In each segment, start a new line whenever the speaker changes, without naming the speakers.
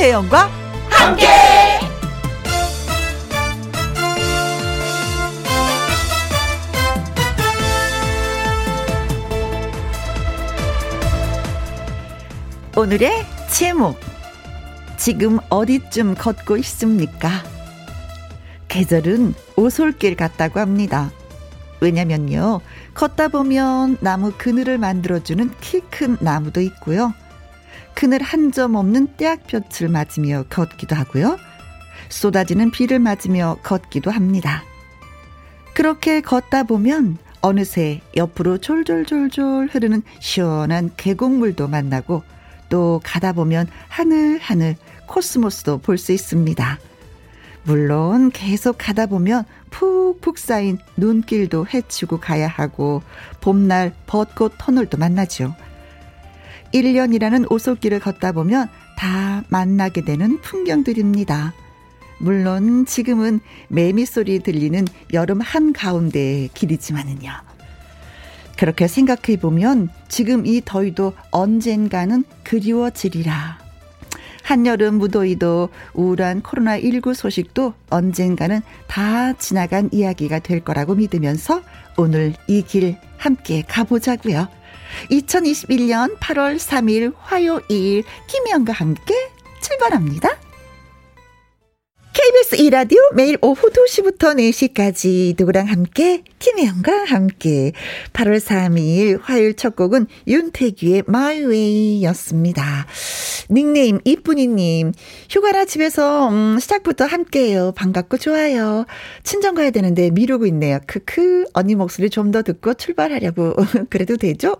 김혜영과 함께. 오늘의 제목 지금 어디쯤 걷고 있습니까? 계절은 오솔길 같다고 합니다. 왜냐면요. 걷다 보면 나무 그늘을 만들어주는 키 큰 나무도 있고요. 그늘 한 점 없는 떼약볕을 맞으며 걷기도 하고요. 쏟아지는 비를 맞으며 걷기도 합니다. 그렇게 걷다 보면 어느새 옆으로 졸졸졸졸 흐르는 시원한 계곡물도 만나고 또 가다 보면 하늘하늘 코스모스도 볼 수 있습니다. 물론 계속 가다 보면 푹푹 쌓인 눈길도 헤치고 가야 하고 봄날 벚꽃 터널도 만나죠. 1년이라는 오솔길을 걷다 보면 다 만나게 되는 풍경들입니다. 물론 지금은 매미 소리 들리는 여름 한가운데의 길이지만은요. 그렇게 생각해 보면 지금 이 더위도 언젠가는 그리워지리라. 한여름 무더위도 우울한 코로나19 소식도 언젠가는 다 지나간 이야기가 될 거라고 믿으면서 오늘 이 길 함께 가보자고요. 2021년 8월 3일 화요일 김혜영과 함께 출발합니다. KBS 이라디오 매일 오후 2시부터 4시까지 누구랑 함께 김혜영과 함께 8월 3일 화요일 첫 곡은 윤태규의 My Way였습니다. 닉네임 이쁜이님 휴가라 집에서 음, 시작부터 함께해요. 반갑고 좋아요. 친정 가야 되는데 미루고 있네요. 크크 언니 목소리 좀 더 듣고 출발하려고 그래도 되죠?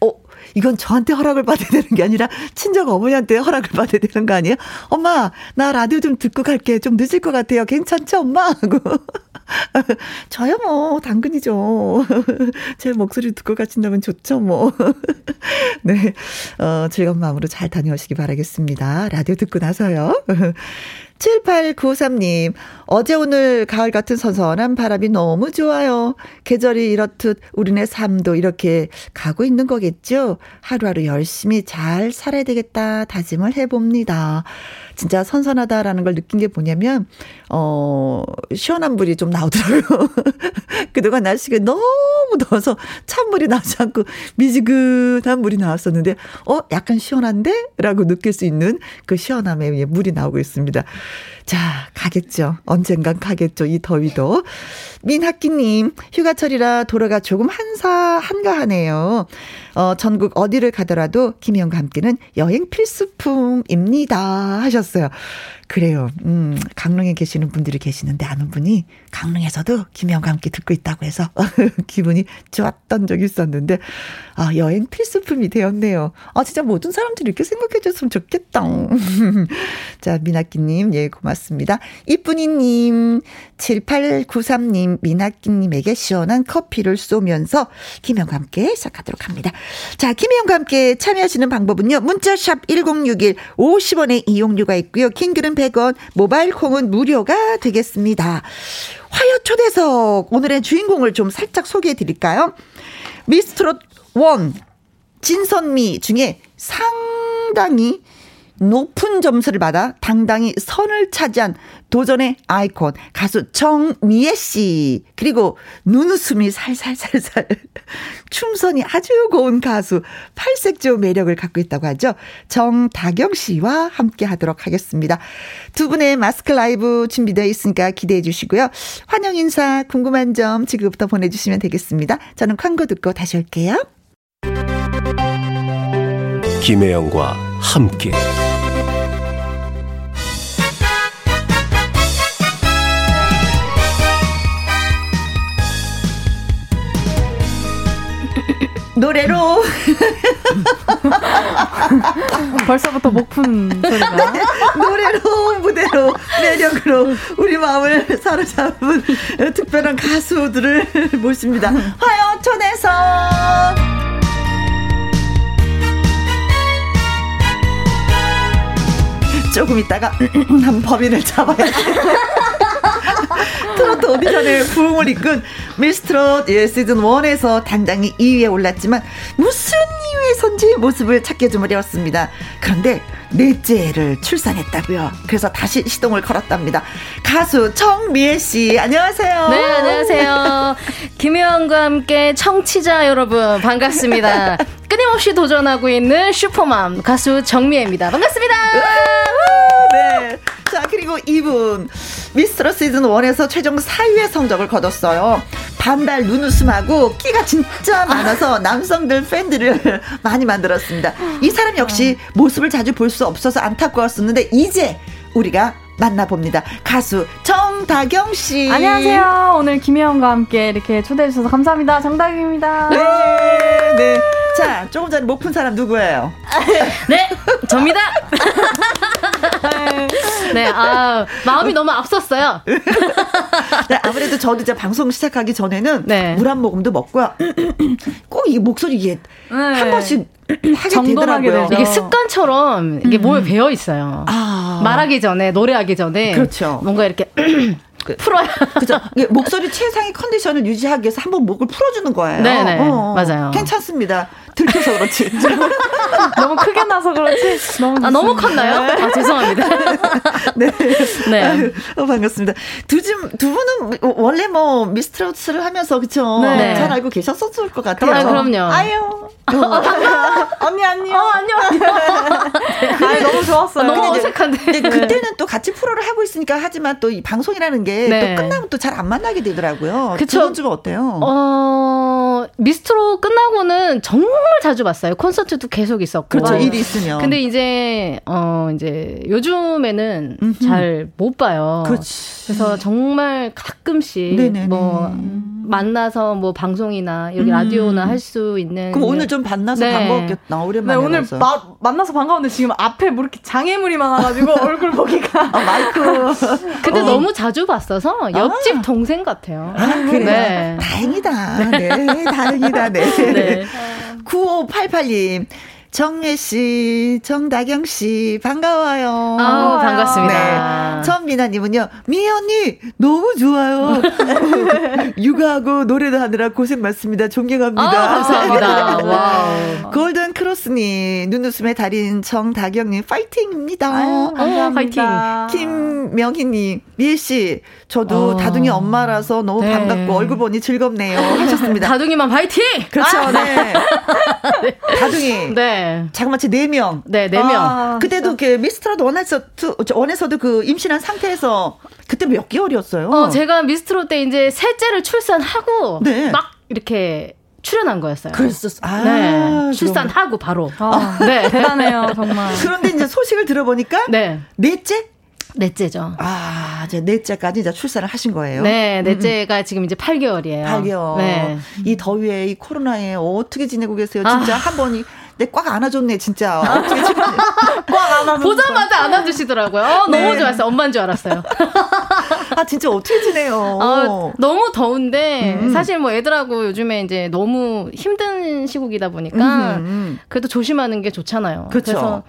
어 이건 저한테 허락을 받아야 되는 게 아니라 친정 어머니한테 허락을 받아야 되는 거 아니에요? 엄마, 나 라디오 좀 듣고 갈게. 좀 늦을 것 같아요. 괜찮죠, 엄마? 하고. 저요, 뭐, 당근이죠. 제 목소리 듣고 가신다면 좋죠, 뭐. 네. 어, 즐거운 마음으로 잘 다녀오시기 바라겠습니다. 라디오 듣고 나서요. 7893님, 어제 오늘 가을 같은 선선한 바람이 너무 좋아요. 계절이 이렇듯 우리네 삶도 이렇게 가고 있는 거겠죠? 하루하루 열심히 잘 살아야 되겠다 다짐을 해봅니다. 진짜 선선하다라는 걸 느낀 게 뭐냐면, 어, 시원한 물이 좀 나오더라고요. 그동안 날씨가 너무 더워서 찬물이 나지 않고 미지근한 물이 나왔었는데, 어, 약간 시원한데? 라고 느낄 수 있는 그 시원함에 물이 나오고 있습니다. 자, 가겠죠. 언젠간 가겠죠. 이 더위도. 민학기님, 휴가철이라 도로가 조금 한사, 한가하네요. 어, 전국 어디를 가더라도 김희영과 함께는 여행 필수품입니다. 하셨어요. 그래요. 음, 강릉에 계시는 분들이 계시는데 아는 분이 강릉에서도 김영과 함께 듣고 있다고 해서 기분이 좋았던 적이 있었는데 아, 여행 필수품이 되었네요. 아, 진짜 모든 사람들이 이렇게 생각해 줬으면 좋겠다. 자, 미나끼님, 예, 고맙습니다. 이쁜이님, 7893님, 미나끼님에게 시원한 커피를 쏘면서 김영과 함께 시작하도록 합니다. 자, 김혜영과 함께 참여하시는 방법은요. 문자샵 1061 50원의 이용료가 있고요. 킹글은 100원, 모바일 콩은 무료가 되겠습니다. 화요 초대석 오늘의 주인공을 좀 살짝 소개해 드릴까요? 미스트롯 1 진선미 중에 상당히 높은 점수를 받아 당당히 선을 차지한 도전의 아이콘 가수 정미애 씨. 그리고 눈웃음이 살살살살. 춤선이 아주 고운 가수 팔색조 매력을 갖고 있다고 하죠. 정다경 씨와 함께 하도록 하겠습니다. 두 분의 마스크 라이브 준비되어 있으니까 기대해 주시고요. 환영 인사 궁금한 점 지금부터 보내주시면 되겠습니다. 저는 광고 듣고 다시 올게요.
김혜영과 함께
노래로
벌써부터 목푼 소리가 네,
노래로 무대로 매력으로 우리 마음을 사로잡은 특별한 가수들을 모십니다. 화요촌에서 조금 있다가 한 법인을 잡아야 돼. 트로트 오디션에 부흥을 이끈 미스트롯 예, 시즌 1에서 단장이 2위에 올랐지만 무슨 사랑해선지 모습을 찾게 좀 어려웠습니다. 그런데 넷째를 출산했다고요. 그래서 다시 시동을 걸었답니다. 가수 정미애 씨, 안녕하세요.
네, 안녕하세요. 김혜원과 함께 청취자 여러분 반갑습니다. 끊임없이 도전하고 있는 슈퍼맘 가수 정미애입니다. 반갑습니다.
네. 자, 그리고 이분 미스터 시즌 1에서 최종 4위의 성적을 거뒀어요. 반달 눈웃음하고 끼가 진짜 많아서 남성들 팬들을 많이 만들었습니다. 이 사람 역시 모습을 자주 볼 수 없어서 안타까웠었는데 이제 우리가 만나봅니다. 가수 정다경 씨.
안녕하세요. 오늘 김혜영과 함께 이렇게 초대해 주셔서 감사합니다. 정다경입니다.
네, 네. 자, 조금 전에 못 푼 사람 누구예요?
네, 접니다. 네, 아, 마음이 너무 앞섰어요.
네, 아무래도 저도 이제 방송 시작하기 전에는
네.
물한 모금도 먹고요. 꼭 이 목소리 이게
네.
한 번씩 하게 되더라고요.
이게 습관처럼 이게 몸에 배어 있어요.
아.
말하기 전에, 노래하기 전에.
그렇죠.
뭔가 이렇게 풀어야.
그죠? 목소리 최상의 컨디션을 유지하기 위해서 한번 목을 풀어주는 거예요.
네네, 맞아요.
괜찮습니다. 들켜서 그렇지.
너무 크게 나서 그렇지. 너무
아, 너무. 컸나요? 아, 죄송합니다.
네.
네.
아유, 어, 반갑습니다. 두, 분- 두 분은 원래 뭐 미스트롯을 하면서 그쵸?
네.
잘 알고 계셨었을 것 같아요.
아, 그럼요.
아유. 언니 안녕.
어, 안녕, 안녕.
아 너무 좋았어요.
너무
근데 이제-
어색한데.
근데 그때는 또 같이 프로를 하고 있으니까 하지만 또 이 방송이라는 게또
네.
끝나면 또 잘 안 만나게 되더라고요.
그쵸.
두분 좀 어때요?
어, 미스트로 끝나고는 정말 자주 봤어요. 콘서트도 계속 있었고.
그렇죠. 일이 있으면.
근데 이제, 어, 이제 요즘에는. 잘 못 봐요.
그렇지.
그래서 정말 가끔씩
네네네.
뭐 만나서 뭐 방송이나 여기
음.
라디오나 할 수 있는
그럼 오늘 좀 만나서
네.
반가웠겠다.
네,
오랜만에
오늘
봐서.
마, 만나서 반가운데 지금 앞에 뭐 이렇게 장애물이 많아가지고 얼굴 보기가.
아, 마이크.
근데
어.
너무 자주 봤어서 옆집 동생 같아요.
아, 그래요?
네.
다행이다. 네, 다행이다. 네.
네.
9588님. 정혜 씨, 정다경 씨, 반가워요.
아, 반갑습니다.
네. 전미나 님은요, 미애 언니, 너무 좋아요. 육아하고 노래도 하느라 고생 많습니다. 존경합니다.
아, 감사합니다. Wow.
골든 크로스 님, 눈웃음의 달인 정다경 님, 파이팅입니다.
아유, 감사합니다.
김명희 님, 미애 씨, 저도
어.
다둥이 엄마라서 너무
네.
반갑고 얼굴 보니 즐겁네요. 하셨습니다.
다둥이맘 파이팅!
그렇죠, 네. 다둥이.
네.
자그마치 4명.
네, 네 명.
아,
그때도 그 미스트롯 one에서, 원에서도 그 임신한 상태에서 그때 몇 개월이었어요?
어, 제가 미스트로 때 이제 셋째를 출산하고
네.
막 이렇게 출연한 거였어요.
그랬었어. 아,
네. 출산하고 바로.
아,
네.
대단해요, 정말.
그런데 이제 소식을 들어보니까
네.
넷째?
넷째죠.
아, 이제 넷째까지 이제 출산을 하신 거예요.
네, 넷째가 지금 이제 8개월이에요.
8개월.
네.
이 더위에, 이 코로나에 어떻게 지내고 계세요? 진짜
아.
한 번 이, 내 꽉 안아줬네, 진짜. 어떻게 지내세요?
보자마자 안아주시더라고요. 어,
네.
너무 좋았어요. 엄마인 줄 알았어요.
아, 진짜 어떻게 지내요?
아, 너무 더운데
음.
사실 뭐 애들하고 요즘에 이제 너무 힘든 시국이다 보니까
음.
그래도 조심하는 게 좋잖아요.
그쵸.
래서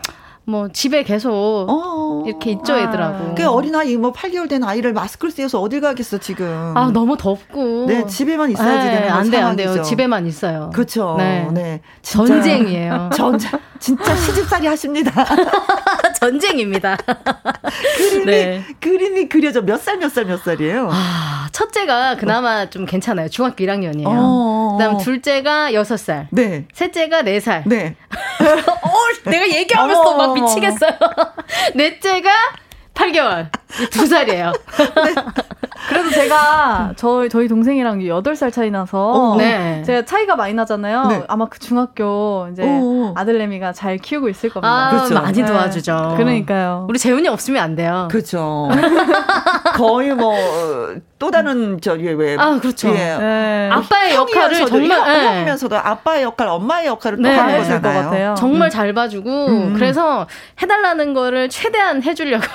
뭐 집에 계속
어.
이렇게 있죠
아.
애들하고.
그 어린아이 뭐 8개월 된 아이를 마스크를 쓰여서 어딜 가겠어, 지금.
아 너무 덥고.
네, 집에만 있어야지
네,
되는
안 돼요, 안. 돼요. 집에만 있어요.
그렇죠.
네.
네.
전쟁이에요.
전쟁. 진짜 시집살이 하십니다.
전쟁입니다.
그림이,
네.
그림이 그려져. 몇 살, 몇 살, 몇 살이에요?
아, 첫째가 그나마 좀 괜찮아요. 중학교 1학년이에요.
어.
그다음 둘째가 6살.
네.
셋째가 4살.
네.
어, 내가 얘기하면서 막. 미치겠어요. 넷째가 8개월. 두 살이에요.
그래도 제가 저희 저희 동생이랑 8살 차이 나서
어.
네.
제가 차이가 많이 나잖아요.
네.
아마 그 중학교 이제
어.
아들내미가 잘 키우고 있을 겁니다.
아,
그렇죠.
많이
네.
도와주죠.
그러니까요.
우리 재훈이 없으면 안 돼요.
그렇죠. 거의 뭐, 또 다른, 저, 왜, 왜.
아, 그렇죠.
예.
네.
아빠의 역할을 정말
형,
네.
형이면서도 아빠의 역할, 엄마의 역할을
네.
또 하는
해줄 것
거잖아요.
같아요.
정말 잘 봐주고
음.
그래서 해달라는 거를 최대한 해주려고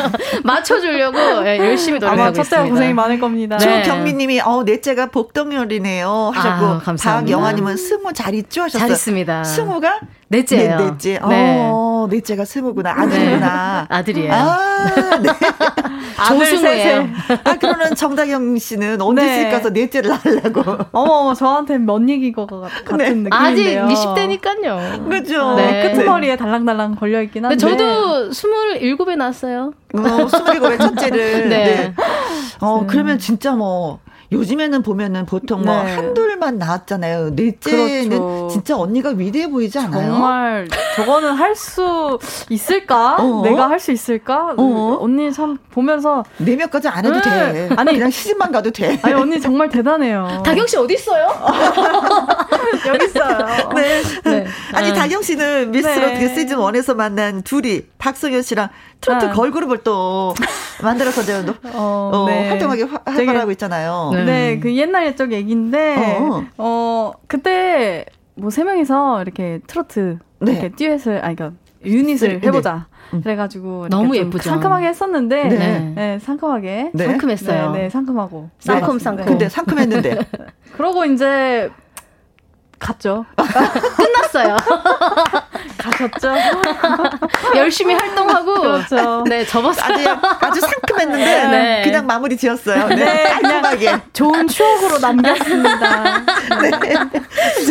맞춰주려고 예, 열심히
아마
노력하고
첫째가
있습니다.
고생이 많을 겁니다.
네. 조경미님이 어 넷째가 복덩열이네요 하셨고
아, 감사합니다.
박영아님은 스무 잘 있죠 하셨어요.
잘 있습니다.
스무가
넷째예요.
네, 넷째.
네.
어, 넷째가 스무구나. 아들이구나.
네. 아들이에요.
아, 네.
조승우예요.
아, 그러면 정다경 씨는 언제씩
네.
가서 넷째를 낳으려고.
어머, 저한테 먼 얘기인 것 같- 같은
아직
느낌인데요.
20대니까요.
그죠?
네.
끄트머리에 달랑달랑 걸려있긴 한데.
저도 27에 낳았어요.
어, 스물일곱의 첫째를.
네.
네. 어, 그러면 진짜 뭐, 요즘에는 보면은 보통 뭐
네.
한둘만 나왔잖아요. 넷째는
그렇죠.
진짜 언니가 위대해 보이지 않아요?
정말 저거는 할 수 있을까?
어?
내가 할 수 있을까?
어?
언니 참 보면서
네 명까지 안 해도
네.
돼.
아니.
그냥 시집만 가도 돼.
아니 언니 정말 대단해요.
다경 씨 어디 있어요?
여기 있어요.
네.
네.
아니
아.
다경 씨는 미스
네.
시즌 1에서 만난 둘이 박성현 씨랑 트로트
아.
걸그룹을 또 만들어서 이제
어,
어,
네.
활동하게 활발하고 있잖아요.
네.
네, 그 옛날 옛적 얘기인데
어.
어, 그때 뭐 세 명이서 이렇게 트로트
네.
이렇게 듀엣을 아니 그러니까 유닛을
네.
해보자.
음.
그래가지고
너무
좀
예쁘죠.
상큼하게 했었는데
네.
네, 상큼하게
네.
상큼했어요.
네, 네, 상큼하고 네.
쌍큼.
근데 상큼했는데
그러고 이제 갔죠.
끝났어요.
가셨죠.
열심히 활동하고.
그렇죠.
네, 접었어요.
아주 아주 상큼했는데
네.
그냥 마무리 지었어요. 네,
네,
깔끔하게.
좋은 추억으로 남겼습니다.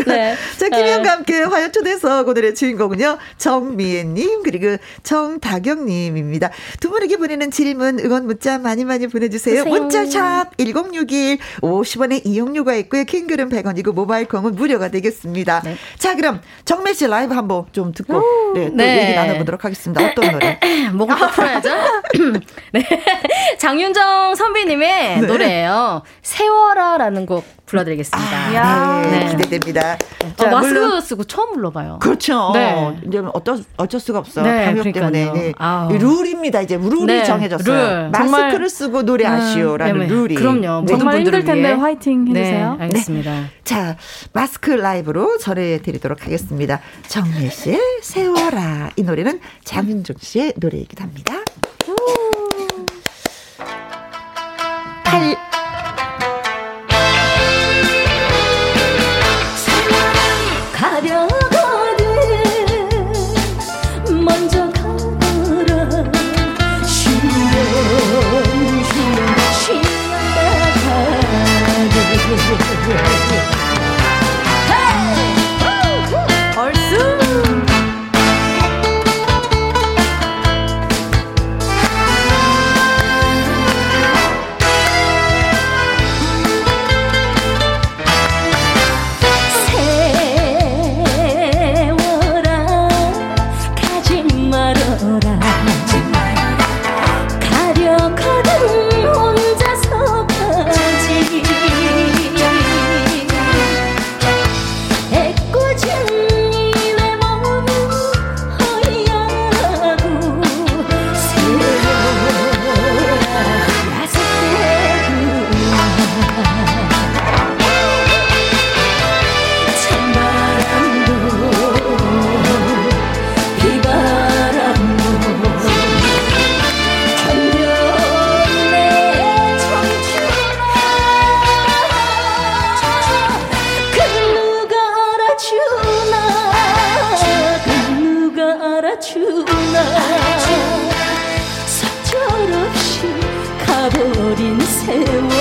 네.
자, 김현과 함께 화요 초대석 오늘의 주인공은요, 정미애님, 그리고 정다경님입니다. 두 분에게 보내는 질문, 응원 문자 많이 많이 보내주세요. 문자샵 1061, 50원의 이용료가 있고요. 킹글은 100원이고, 모바일 콩은 무료가 되겠습니다.
네.
자, 그럼 정매 씨 라이브 한번 좀 듣고, 네, 또
네.
얘기 나눠보도록 하겠습니다. 어떤 노래?
목을 꼭 풀어야죠. 네. 장윤정 선배님의
네.
노래예요. 세워라라는 곡 불러드리겠습니다.
아,
네.
네.
기대됩니다.
네.
자, 어,
마스크
물론,
쓰고 처음 불러봐요.
그렇죠.
어, 네.
이제 뭐 어쩔, 어쩔 수가 없어.
네,
방역 때문에. 네. 룰입니다. 이제 룰이
네,
정해졌어요.
룰.
마스크를 쓰고 노래아쉬오라는
음,
룰이.
그럼요.
정말 힘들 텐데
위해.
화이팅 해주세요.
네, 알겠습니다.
자, 마스크 라이브로 전해드리도록 하겠습니다. 정미 씨의 세워라. 이 노래는 장윤종 씨의 노래이기도
합니다. 8 가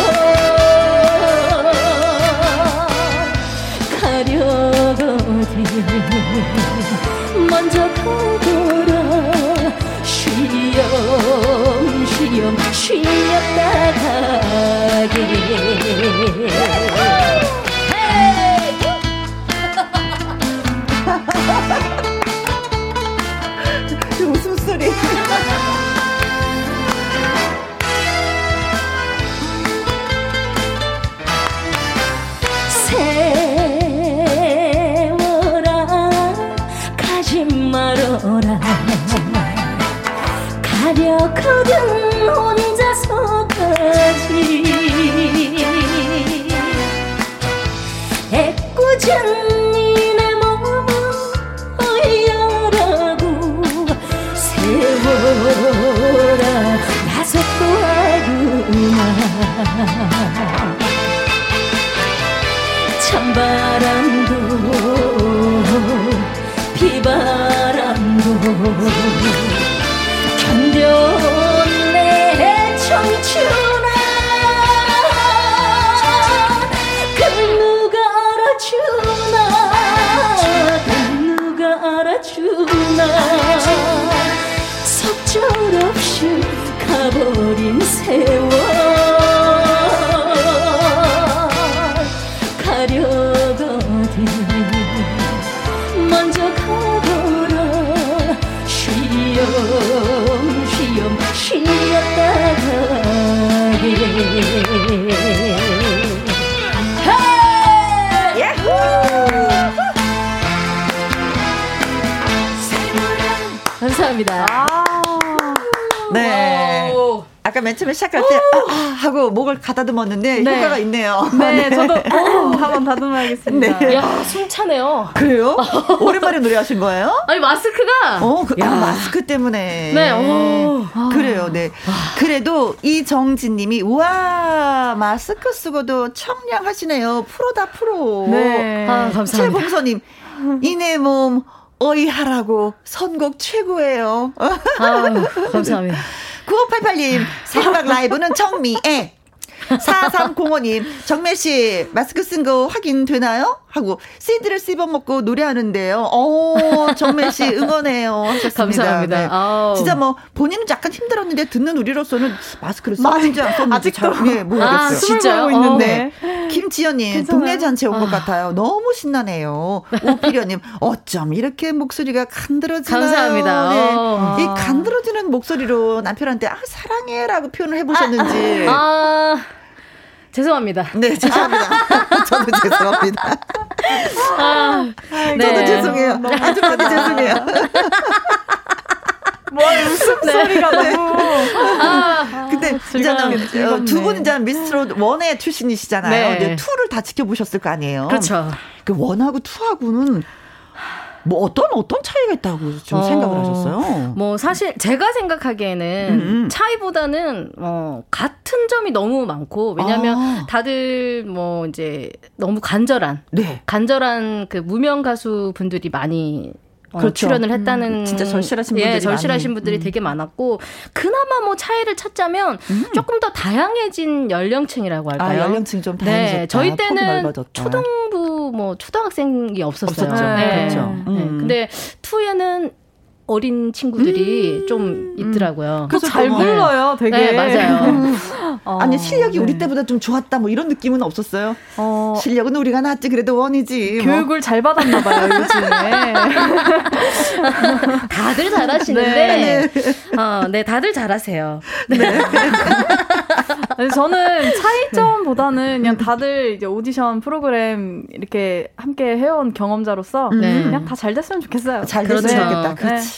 처음에 시작할 때, 아, 아, 하고 목을 가다듬었는데,
네.
효과가 있네요.
네, 저도 어, 한번 다듬어야겠습니다.
네.
야, 숨차네요.
그래요? 오랜만에 노래하신 거예요?
아니, 마스크가.
어, 그, 아,
야.
마스크 때문에.
네, 오.
그래요, 네. 그래도 이정진 님이, 우와, 마스크 쓰고도 청량하시네요. 프로다, 프로.
네.
아, 감사합니다.
최봉서님, 이내 몸, 어이하라고 선곡 최고예요.
아, 감사합니다.
9588님, 생각 라이브는 정미애. 4305님, 정매씨, 마스크 쓴 거 확인되나요? 하고, CD를 씹어먹고 노래하는데요. 오, 정매씨, 응원해요. 하셨습니다.
감사합니다.
네. 진짜 뭐, 본인은 약간 힘들었는데, 듣는 우리로서는 마스크를 썼는지 안 썼는지
아직도.
잘, 예, 모르겠어요.
아, 진짜요?
있는데.
김지연님,
괜찮아요?
동네 잔치 온 것 같아요. 너무 신나네요. 오피려님, 어쩜 이렇게 목소리가 간드러지나요?
감사합니다.
네.
어.
이 간드러지는 목소리로 남편한테 아 사랑해라고 표현을 해보셨는지.
아, 죄송합니다.
네, 죄송합니다. 저도 죄송합니다.
아,
저도
네.
죄송해요. 아주 많이 죄송해요.
뭐 웃음소리가 너무.
아,
근데 이제
즐거운- 즐겁네.
두분 이제 미스트롯 원의 출신이시잖아요.
네.
근데 투를 다 지켜보셨을 거 아니에요.
그렇죠.
그 원하고 투하고는 뭐 어떤 어떤 차이가 있다고 좀
어,
생각을 하셨어요?
뭐 사실 제가 생각하기에는
음, 음.
차이보다는 어 같은 점이 너무 많고 왜냐하면
아.
다들 뭐 이제 너무 간절한
네.
간절한 그 무명 가수 분들이 많이 어,
그렇죠.
출연을 했다는
진짜 절실하신
예,
분들이
절실하신
많이.
분들이
음.
되게 많았고 그나마 뭐 차이를 찾자면 조금 더 다양해진 연령층이라고
아,
할까요?
연령층이 좀 다양해졌다.
네, 저희 때는. 초등부 뭐 초등학생이 없었어요.
없었죠.
네.
그렇죠.
네.
음.
근데 투에는 어린 친구들이 좀 있더라고요.
그래서
잘
뭐-
불러요, 되게.
네, 맞아요.
어,
아니 실력이
네.
우리 때보다 좀 좋았다 뭐 이런 느낌은 없었어요.
어,
실력은 우리가 낫지 그래도 원이지. 뭐.
교육을 잘 받았나 봐요, 요즘에.
다들 잘하시는데, 어, 네, 다들 잘하세요.
아니, 저는 차이점보다는 그냥 다들 이제 오디션 프로그램 이렇게 함께 해온 경험자로서
네.
그냥 다 잘 됐으면 좋겠어요.
잘
그렇죠.
됐으면 좋겠다.
네.
그렇지.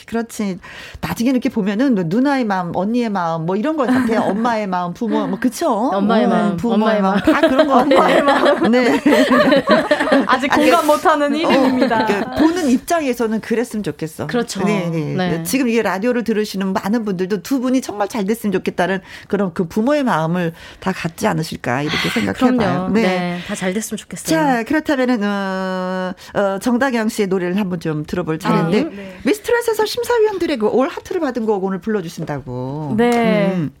그렇지. 나중에 이렇게 보면은 뭐 누나의 마음, 언니의 마음, 뭐 이런 것 같아요. 엄마의 마음, 부모, 뭐 그쵸?
엄마의
어,
마음,
부모의
엄마의
마음, 다 그런 거 같아요. 네.
아직
아니,
공감 못하는
어,
이름입니다.
그 보는 입장에서는 그랬으면 좋겠어.
그렇죠.
네, 네.
네.
지금 이게 라디오를 들으시는 많은 분들도 두 분이 정말 잘 됐으면 좋겠다는 그런 그 부모의 마음을 다 갖지 않으실까 이렇게 생각해봐요.
그럼요. 네. 다 잘 됐으면 좋겠어요.
자, 그렇다면은, 어, 어, 정다경 씨의 노래를 한번 좀 들어볼 차례인데,
아, 네.
미스트롯에서 심사위원들의 그 올 하트를 받은 곡 오늘 불러주신다고.
네.
음.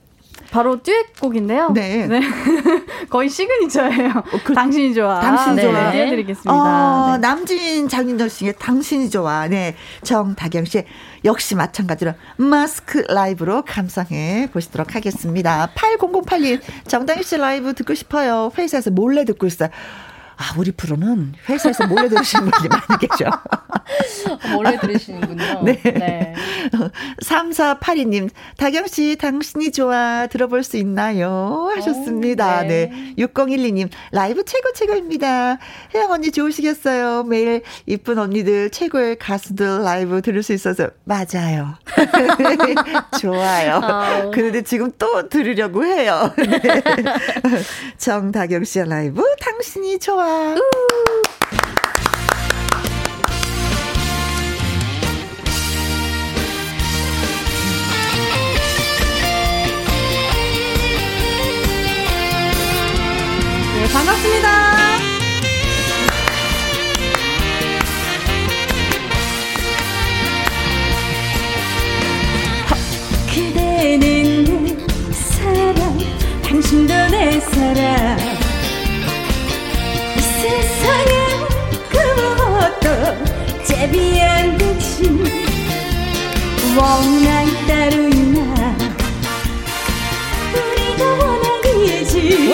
바로 듀엣곡인데요.
네.
거의 시그니처예요.
그-
당신이 좋아.
당신이
네,
좋아.
띄워드리겠습니다.
어,
네.
남진 장윤정 씨의 당신이 좋아. 네. 정다경 씨 역시 마찬가지로 마스크 라이브로 감상해 보시도록 하겠습니다. 8008님, 정다경 씨 라이브 듣고 싶어요. 회사에서 몰래 듣고 있어요. 아, 우리 프로는 회사에서 몰래 들으시는 분들이 많이 계셔.
몰래 들으시는군요.
네.
네.
3482님, 다경씨, 당신이 좋아, 들어볼 수 있나요? 하셨습니다.
오,
네.
네.
6012님, 라이브 최고 최고입니다. 혜영 언니 좋으시겠어요? 매일 이쁜 언니들, 최고의 가수들 라이브 들을 수 있어서. 맞아요. 좋아요.
아우.
그런데 지금 또 들으려고 해요. 네. 정다경 씨의 라이브, 당신이 좋아.
네,
세상에 그 무엇도 제비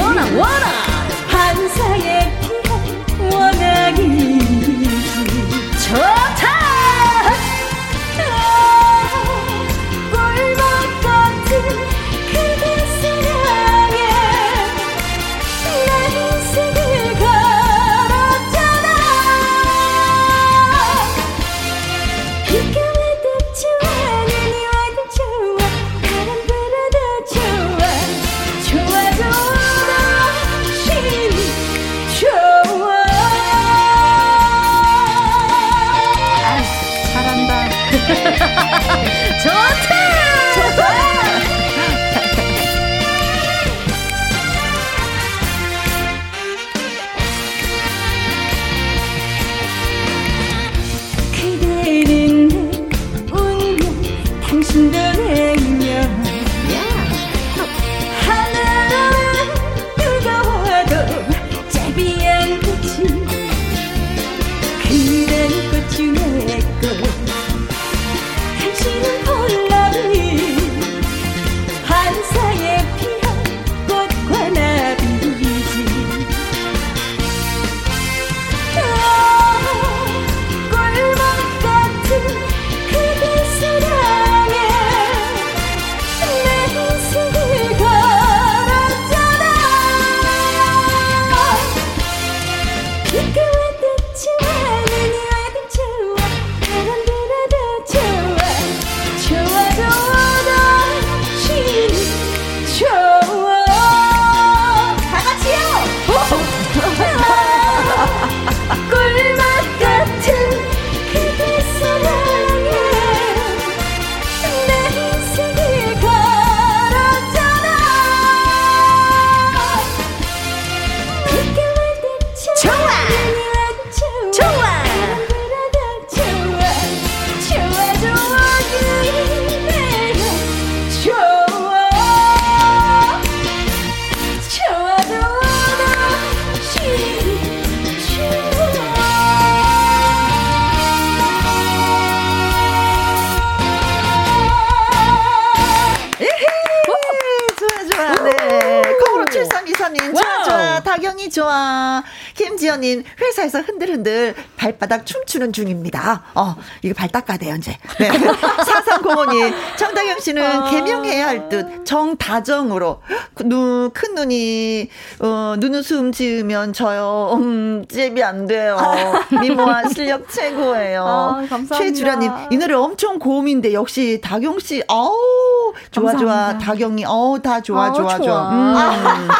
발바닥 춤추는 중입니다. 어, 이거 발 닦아야 돼요, 이제. 네. 4305님, 정다경 씨는 개명해야 할 듯, 정다정으로. 눈, 큰 눈이, 어, 눈웃음 지으면 저요, 음, 잽이 안 돼요. 미모한 실력 최고예요.
아, 감사합니다.
최주라님, 이 노래 엄청 고음인데, 역시 다경 씨, 어우, 좋아, 좋아.
감사합니다.
다경이, 어우, 다 좋아,
어우,
좋아, 좋아.
좋아.
음.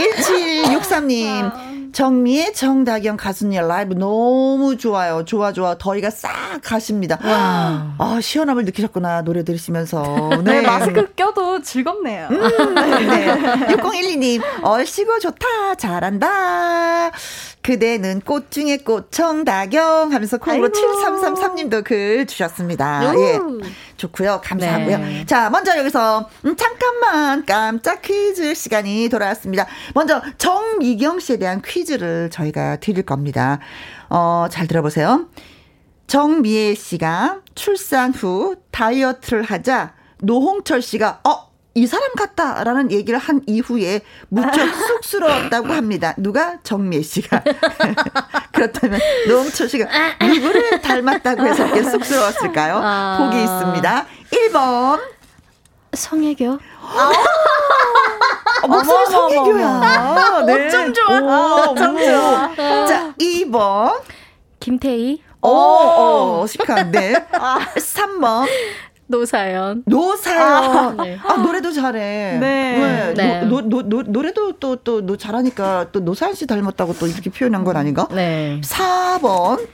1763님, 정미의 정다경 가수님 라이브 너무 좋아요. 좋아, 좋아. 더위가 싹 가십니다. 아, 시원함을 느끼셨구나. 노래 들으시면서.
네, 마스크 껴도 즐겁네요.
음, 네. 6012님, 얼씨구 좋다, 잘한다. 그대는 꽃 중에 꽃, 정다경 하면서 콩으로
아이고.
7333님도 글 주셨습니다. 예. 좋고요. 감사하고요.
네.
자, 먼저 여기서 음, 잠깐만 깜짝 퀴즈 시간이 돌아왔습니다. 먼저 정미경 씨에 대한 퀴즈를 저희가 드릴 겁니다. 어, 잘 들어보세요. 정미애 씨가 출산 후 다이어트를 하자 노홍철 씨가 어, 이 사람 같다라는 얘기를 한 이후에 무척 쑥스러웠다고 합니다. 누가 정미애 씨가 그렇다면 노홍철 씨가 누구를 닮았다고 해서 이렇게 쑥스러웠을까요?
아.
보기 있습니다. 1번
송혜교
어, 목소리 송혜교야. 네.
어쩜 좋아.
오,
어쩜
오.
좋아.
자, 2번.
김태희
어, 어, 어색한데. 3번.
노사연
노사연.
네.
아, 노래도 잘해.
네.
네.
노, 노, 노, 노래도 또, 또, 너 잘하니까 또 노사연 씨 닮았다고 또 이렇게 표현한 건 아닌가?
네
4번.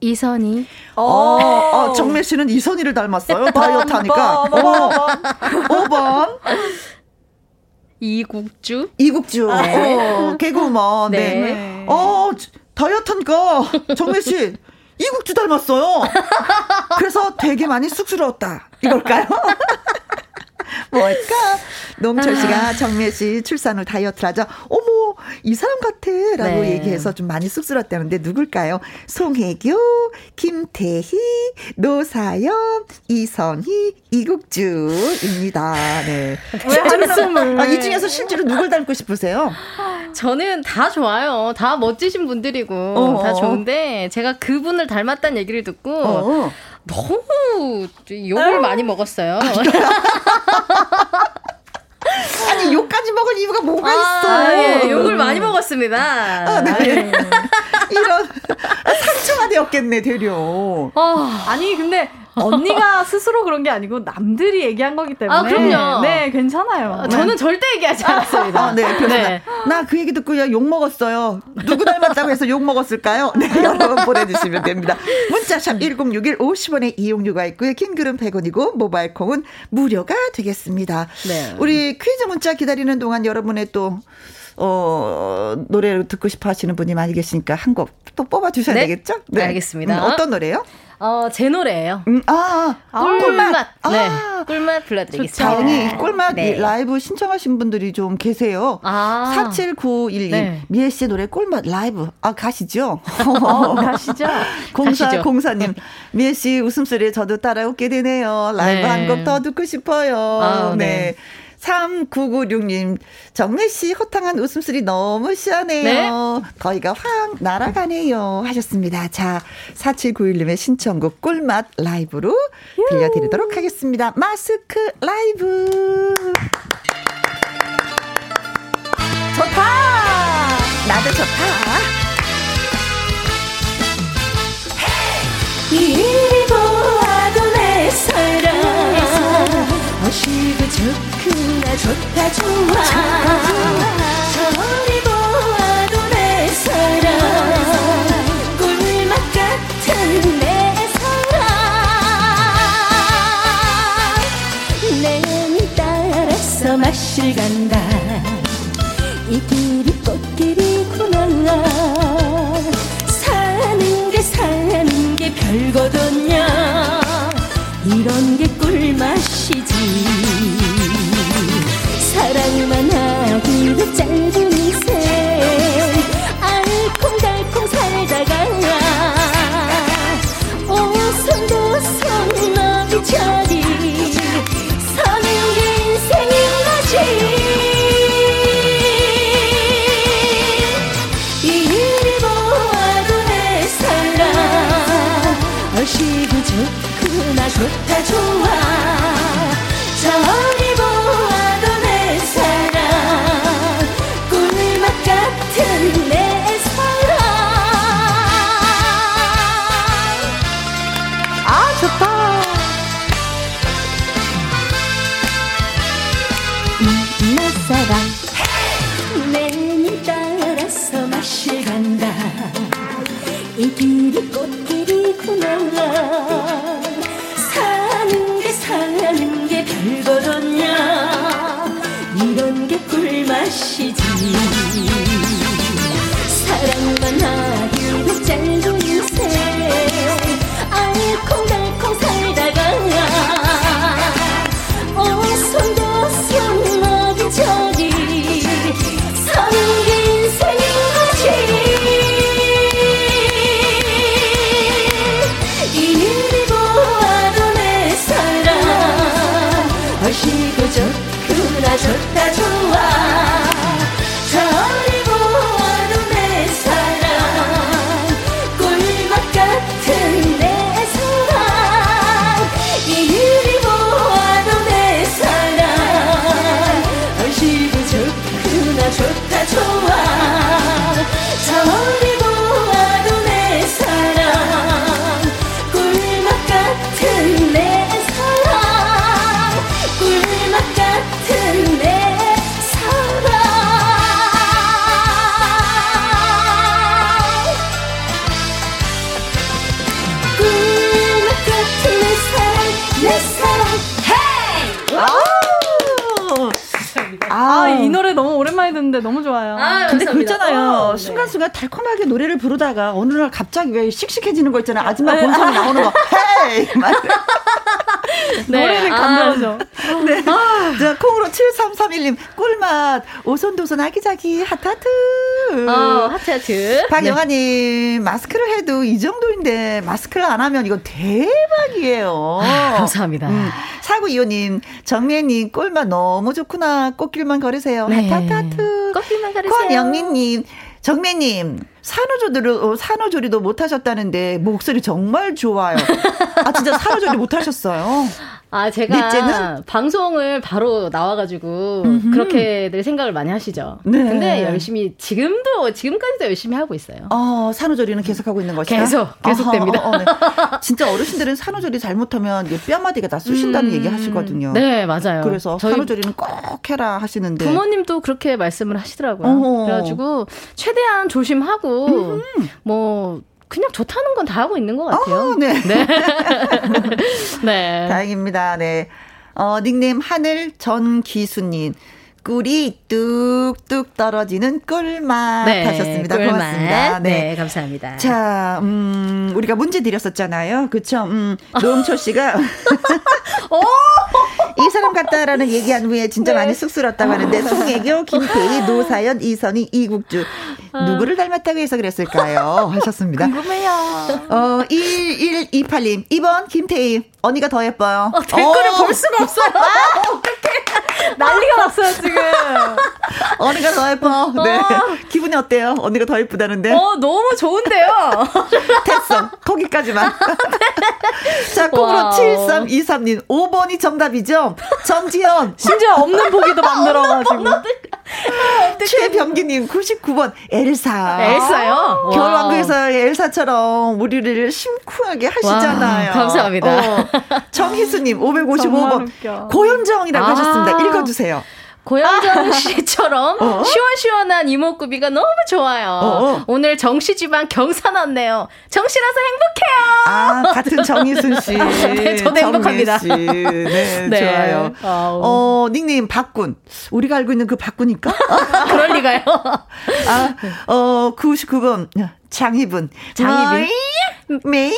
이선희
어, 어, 정매 씨는 이선희를 닮았어요. 다이어트 하니까. 어, 5번.
이국주
이국주.
네.
어, 개그우먼. 네.
네.
어, 다이어트 하니까 정매 씨 이국주 닮았어요. 그래서 되게 많이 쑥스러웠다. 이걸까요? 뭘까? 농철 씨가 정매 씨 출산 후 다이어트를 하자. 어머, 이 사람 같아 라고
네.
얘기해서 좀 많이 쑥스럽다는데 누굴까요? 송혜교, 김태희, 노사연, 이선희, 이국주입니다. 네.
왜 한숨을?
아, 이 중에서 실제로 누굴 닮고 싶으세요?
저는 다 좋아요. 다 멋지신 분들이고
어.
다 좋은데 제가 그분을 닮았다는 얘기를 듣고
어.
너무 욕을 많이 먹었어요.
아니 욕까지 먹을 이유가 뭐가 있어?
아, 예, 욕을 많이 먹었습니다.
네.
예.
이런 상처가 되었겠네 되려.
아,
아니 근데 언니가 스스로 그런 게 아니고 남들이 얘기한 거기 때문에
아, 그럼요.
네 괜찮아요.
저는 절대 얘기하지 않았습니다.
아, 네, 그렇습니다. 나그 얘기 듣고 야, 욕 먹었어요. 누구 닮았다고 해서 욕 먹었을까요? 네, 여러분 보내주시면 됩니다. 문자샵 1061 50원의 이용료가 있고요. 긴 글은 100원이고 모바일 콩은 무료가 되겠습니다.
네.
우리 퀴즈 문자 기다리는 동안 여러분의 또 어, 노래를 듣고 싶어 하시는 분이 많이 계시니까 한 곡 또 뽑아 주셔야
네,
되겠죠?
알겠습니다.
음, 어떤 노래요?
어, 제 노래예요.
음, 아, 아,
꿀맛. 네.
아.
꿀맛 불러드리겠습니다.
다행히 이 꿀맛
네.
라이브 신청하신 분들이 좀 계세요.
아.
47912
네.
미애 씨의 노래 꿀맛 라이브. 아, 가시죠?
어, 가시죠.
공사
가시죠.
공사님 미애 씨 웃음소리에 저도 따라 웃게 되네요. 라이브
네.
한곡 더 듣고 싶어요.
아,
네.
네.
3996님, 정매 씨 호탕한 웃음소리 너무 시원해요.
네.
거의가 확 날아가네요. 하셨습니다. 자, 4791님의 신청곡 꿀맛 라이브로 들려드리도록 하겠습니다. 마스크 라이브. 좋다! 나도 좋다!
이리 보아도 내 사랑 어시고 좋구나 좋다 좋아. 저리 보아도 내 사랑. 꿀맛 같은 내 사랑. 내눈 따라서 마실 간다 이 길이 꽃길이구나 사는 게 사는 게 별거든요 이런 게 꿀맛이지 하
날 갑자기 왜 씩씩해지는 거 있잖아요. 아줌마 본성이 나오는 거. Hey! 막
노래를
아.
간단하죠.
네. 자, 콩으로 7331님, 꿀맛, 오손도손 아기자기, 하트하트.
어, 하트 하트.
박영아님, 마스크를 해도 이 정도인데, 마스크를 안 하면 이거 대박이에요.
아, 감사합니다.
음, 사구이호님, 정미애님, 꿀맛 너무 좋구나. 꽃길만 걸으세요.
네.
하트, 하트, 하트.
꽃길만 걸으세요.
권영민님, 정매님, 산후조리도, 어, 산후조리도 못 하셨다는데, 목소리 정말 좋아요. 아, 진짜 산후조리 못 하셨어요.
아, 제가
넷째는?
방송을 바로 나와가지고 그렇게들 생각을 많이 하시죠.
네.
근데 열심히 지금도 지금까지도 열심히 하고 있어요.
어, 산후조리는 계속하고 있는 것이다.
계속, 계속됩니다.
어허, 어, 네. 진짜 어르신들은 산후조리 잘못하면 뼈마디가 다 쑤신다는 얘기 하시거든요.
네, 맞아요.
그래서 산후조리는 꼭 해라 하시는데.
부모님도 그렇게 말씀을 하시더라고요.
어허.
그래가지고 최대한 조심하고 뭐 그냥 좋다는 건 다 하고 있는 것 같아요.
어, 네.
네. 네.
다행입니다. 네. 어, 닉네임 하늘 전기수님. 꿀이 뚝뚝 떨어지는 꿀맛 하셨습니다.
꿀맛.
고맙습니다.
네.
네.
감사합니다.
자, 음, 우리가 문제 드렸었잖아요. 그쵸? 음, 노홍철 씨가. 이 사람 같다라는 얘기한 후에 진짜 많이 쑥스럽다고 하는데, 송혜교, 김태희, 노사연, 이선희, 이국주. 누구를 닮았다고 해서 그랬을까요? 하셨습니다.
궁금해요.
어, 1128님. 2번, 김태희. 언니가 더 예뻐요.
댓글을
어,
볼 수가 없어요.
난리가 났어요, 지금.
언니가 더 예뻐. 네. 기분이 어때요? 언니가 더 예쁘다는데.
어, 너무 좋은데요.
됐어. 거기까지만. 자, 콩으로
wow.
7323님. 5번이 정답이죠? 정지현.
심지어 없는 보기도 만들어가지고.
최병기님 99번 엘사.
엘사요?
겨울왕국에서 엘사처럼 우리를 심쿵하게 하시잖아요.
와, 감사합니다.
어. 정희수님
정말
555번
웃겨.
고현정이라고
아.
하셨습니다. 읽어주세요.
고현정 씨처럼
어.
시원시원한 이목구비가 너무 좋아요.
어.
오늘 정씨 집안 경사 났네요. 정씨라서 행복해요.
아 같은 정희순 씨.
네, 저도 행복합니다.
씨. 네,
네.
좋아요.
아우.
어 닉네임 박군. 우리가 알고 있는 그 박군일까?
그럴 리가요.
아, 어, 99번. 장희빈. 장희빈. 뭬이야?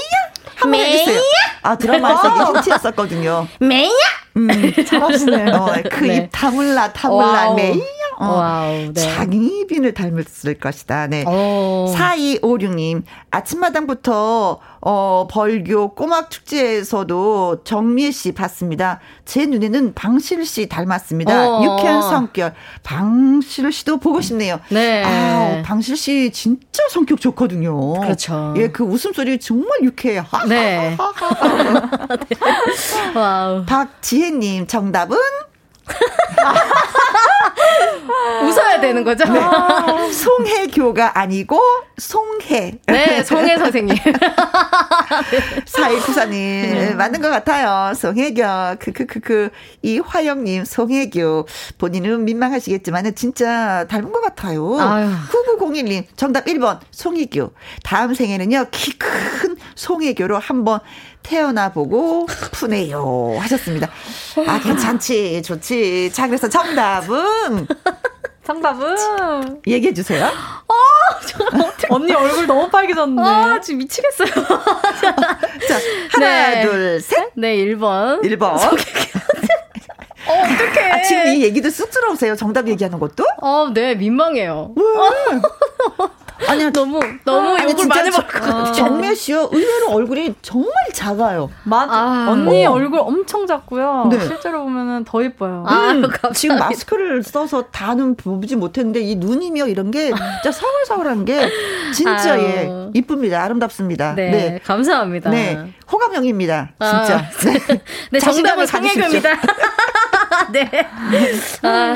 한번
뭬이야?
해주세요. 아, 드라마에서 이게 힌트였었거든요.
뭬이야?
음,
잘하시네.
어, 그 입
네.
다물라, 다물라. 뭬이야? 어,
wow, 네.
장희빈을 닮았을 것이다. 네.
오.
4256님, 아침마당부터, 어, 벌교 꼬막 축제에서도 정미애 씨 봤습니다. 제 눈에는 방실 씨 닮았습니다.
어.
유쾌한 성격. 방실 씨도 보고 싶네요.
네.
아, 방실 씨 진짜 성격 좋거든요.
그렇죠.
예, 그 웃음소리 정말 유쾌해요.
네. Wow.
박지혜님, 정답은?
웃어야 되는 거죠?
송혜교가 아니고, 송해.
네, 송해 선생님.
사이구사님 맞는 것 같아요. 송혜교, 크크크크. 이화영님, 송혜교. 본인은 민망하시겠지만, 진짜 닮은 것 같아요.
아유.
9901님, 정답 1번, 송혜교. 다음 생에는요, 키 큰 송혜교로 한번 태어나 보고 푸네요. 하셨습니다. 아, 괜찮지. 좋지. 자, 그래서 정답은
정답은
얘기해 주세요.
언니 얼굴 너무 빨개졌네.
아, 지금 미치겠어요.
자, 하나,
네.
둘, 셋.
네, 1번.
1번.
어, 어떡해.
아, 지금 이 얘기도 쑥스러우세요? 정답 얘기하는 것도?
어, 네, 민망해요.
아니요.
너무, 너무
아니,
욕을 많이
저-
먹을 것 같아요.
정매 씨요. 의외로 얼굴이 정말 작아요.
맞
아.
언니
어.
얼굴 엄청 작고요.
네.
실제로 보면은 더 예뻐요.
아,
음. 지금 마스크를 써서 다는 보지 못했는데 이 눈이며 이런 게 진짜 서글서글한 게 진짜
아유.
예 이쁩니다 아름답습니다.
네,
네.
감사합니다.
네. 호감형입니다.
아,
진짜. 네.
네,
자신감을
정답은. 송혜교입니다. 네. 아,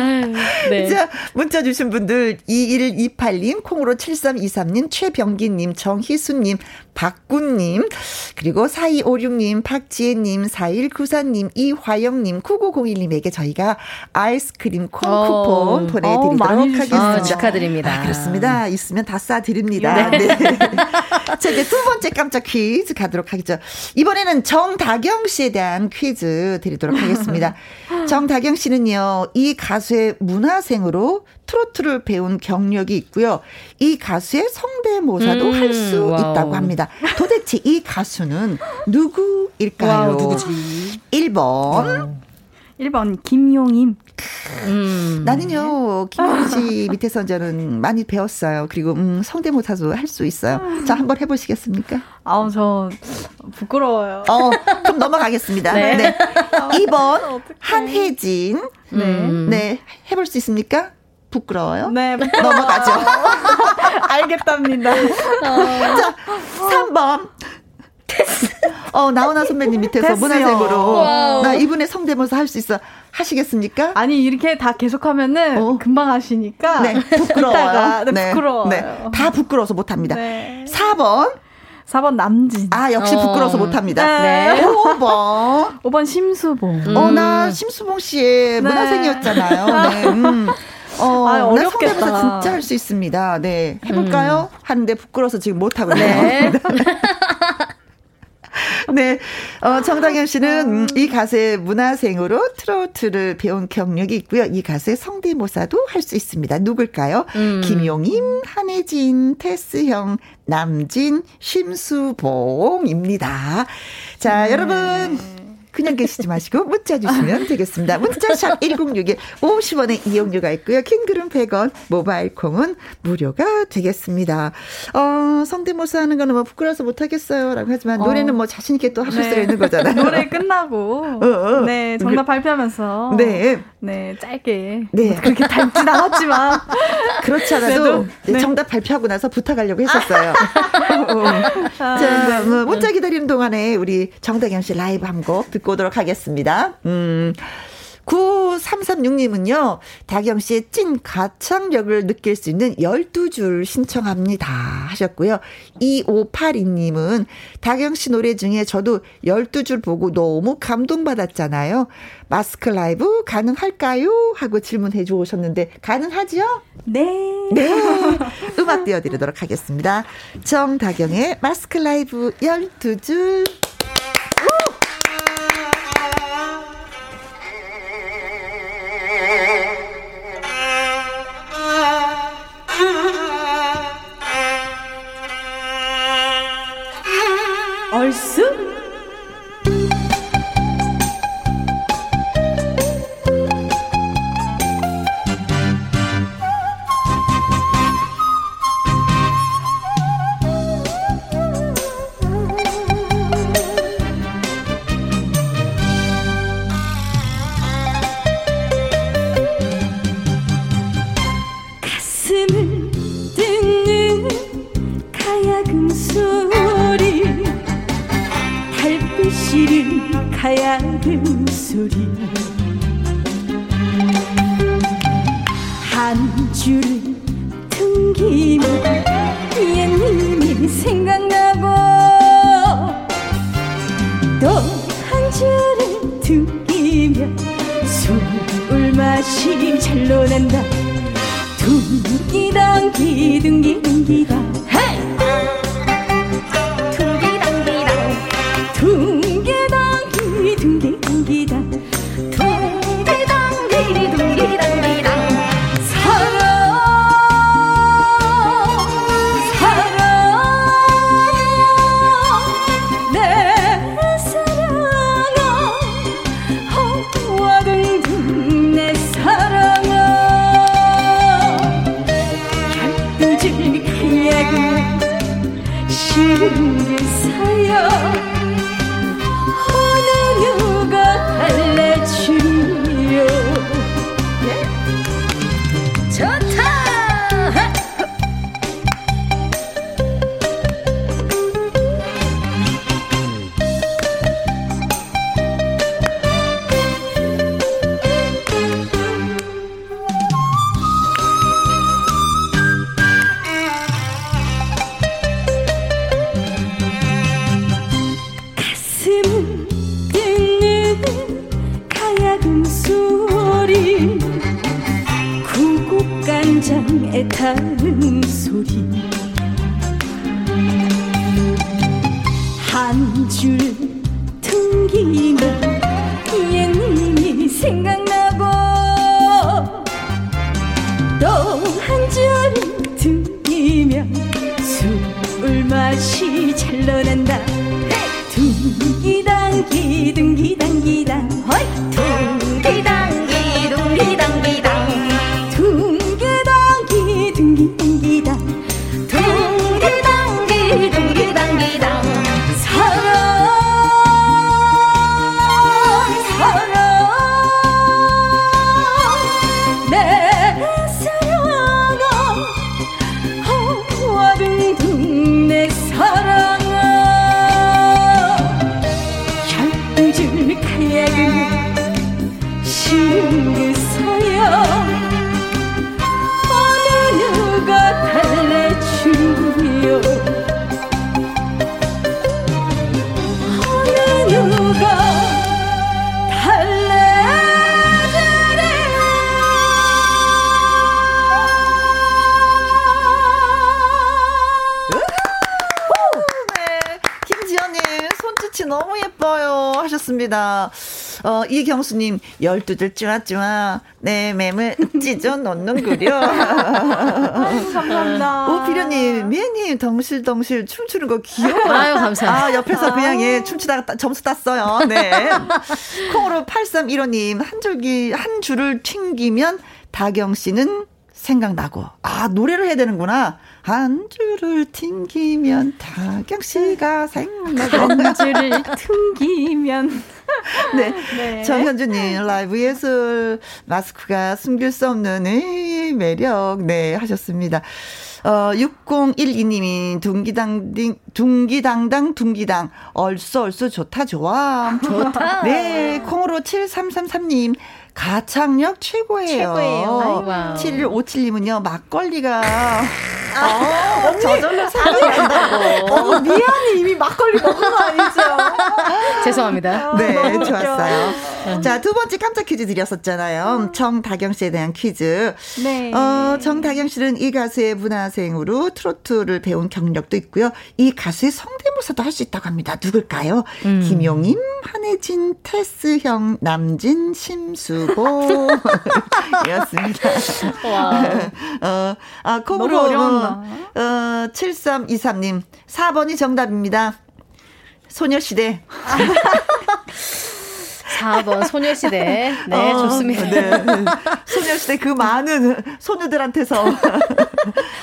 네.
자, 문자 주신 분들 2128님, 콩으로 7323님, 최병기님, 정희수님, 박군님, 그리고 4256님, 박지혜님, 4194님, 이화영님, 9901님에게 저희가 아이스크림 콩
어.
쿠폰 보내드리도록
어, 많이
하겠습니다.
아, 축하드립니다.
아, 그렇습니다. 있으면 다 싸드립니다. 네. 자, 이제 두 번째 깜짝 퀴즈 가도록 하겠죠. 이번에는 정다경 씨에 대한 퀴즈 드리도록 하겠습니다. 정다경 다경 씨는요, 이 가수의 문하생으로 트로트를 배운 경력이 있고요. 이 가수의 성대모사도
음,
할수
wow.
있다고 합니다. 도대체 이 가수는 누구일까요?
wow, 누구지?
1번.
1번 김용임.
음.
나는요, 김용임 씨 밑에서 저는 많이 배웠어요. 그리고, 음, 성대모사도 할 수 있어요. 자, 한번 해보시겠습니까?
아우 저 부끄러워요.
어, 그럼 넘어가겠습니다.
네.
네. 2번,
어떡해.
한혜진.
네.
음.
네, 해볼 수 있습니까? 부끄러워요?
네,
넘어가죠.
알겠답니다.
자, 3번. 어, 나훈아 선배님 밑에서
배웠어요.
문하생으로.
wow.
나 이분의 성대모사 할 수 있어. 하시겠습니까?
아니 이렇게 다 계속하면은
어.
금방 하시니까
네, 부끄러워요.
이따가, 네, 부끄러워요.
네, 다 부끄러워서 못합니다.
네.
4번.
4번 남진.
아, 역시
어.
부끄러워서 못합니다.
네.
5번.
5번 심수봉.
음.
어, 나 심수봉 씨의
네.
문화생이었잖아요. 네. 음. 어,
아,
나
어렵겠다.
성대모사 진짜 할 수 있습니다. 네. 해볼까요? 하는데 부끄러워서 지금 못하고 있네요.
네.
네. 어, 정당현 씨는 음, 이 가수의 문화생으로 트로트를 배운 경력이 있고요. 이 가수의 성대모사도 할 수 있습니다. 누굴까요?
음.
김용임, 한혜진, 테스형, 남진, 심수봉입니다. 자, 여러분. 그냥 계시지 마시고 문자 주시면 되겠습니다. 문자샵 1061 50원의 이용료가 있고요. 킹글은 100원, 모바일 콩은 무료가 되겠습니다. 어, 성대모사 하는 거는 뭐 부끄러워서 못 하겠어요. 라고 하지만 노래는 뭐 자신 있게 또 하실
네.
수가 있는 거잖아요.
노래 끝나고
어, 어.
네 정답 발표하면서
네.
네 짧게
네.
그렇게 닮진 않았지만
그렇지 않아도 네,
네.
정답 발표하고 나서 부탁하려고 했었어요. 어. 자, 뭐 문자 기다리는 동안에 우리 정다경 씨 라이브 한 곡 듣고 오도록 하겠습니다. 음. 9336님은요, 다경 씨의 찐 가창력을 느낄 수 있는 12줄 신청합니다. 하셨고요. 2582님은 다경 씨 노래 중에 저도 12줄 보고 너무 감동받았잖아요. 마스크 라이브 가능할까요? 하고 질문해 주셨는데, 가능하지요?
네.
네. 음악 띄워드리도록 하겠습니다. 정다경의 마스크 라이브 12줄.
어,
이경수님, 열두들 쭈아쭈아, 내 맴을 찢어 놓는구려.
감사합니다.
오피려님, 미애님, 덩실덩실 춤추는 거 귀여워.
아유, 감사합니다.
아, 옆에서 그냥 예, 춤추다가 따- 점수 땄어요. 네. 콩으로 8315님, 한 줄기, 한 줄을 튕기면 다경 씨는 생각나고. 아, 노래를 해야 되는구나. 한 줄을 튕기면 다경 씨가 생각나고.
한 줄을 튕기면
네.
네.
정현주님, 라이브 예술, 마스크가 숨길 수 없는 의 매력, 네, 하셨습니다. 어, 6012님이 둥기당딩, 둥기당당, 둥기당, 얼쑤, 얼쑤, 좋다, 좋아. 좋다. 네, 콩으로 7333님, 가창력 최고예요.
최고예요. 아이고.
7157님은요, 막걸리가, 어, 저절로 생각난다고.
어, 미안이 이미 막걸리 먹은 거 아니죠?
죄송합니다.
네,
너무
좋았어요. 자, 두 번째 깜짝 퀴즈 드렸었잖아요. 정다경 씨에 대한 퀴즈.
네.
어, 정다경 씨는 이 가수의 문화생으로 트로트를 배운 경력도 있고요. 이 가수의 성대모사도 할 수 있다고 합니다. 누굴까요? 김용임, 한혜진, 테스형, 남진, 심수보. 이었습니다. 어, 아, 콩으로.
어,
7323님. 4번이 정답입니다. 소녀시대.
4번 소녀시대. 네,
어,
좋습니다.
네. 소녀시대 그 많은 소녀들한테서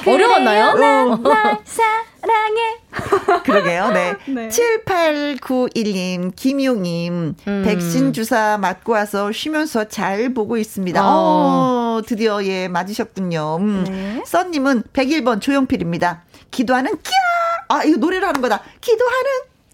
어려웠나요?
날 사랑해.
그러게요. 네.
네.
7891님, 김용님,
음.
백신 주사 맞고 와서 쉬면서 잘 보고 있습니다.
어.
어, 드디어 예, 맞으셨군요. 음.
네.
써님은 101번 조용필입니다. 기도하는 꺄! 아, 이거 노래를 하는 거다. 기도하는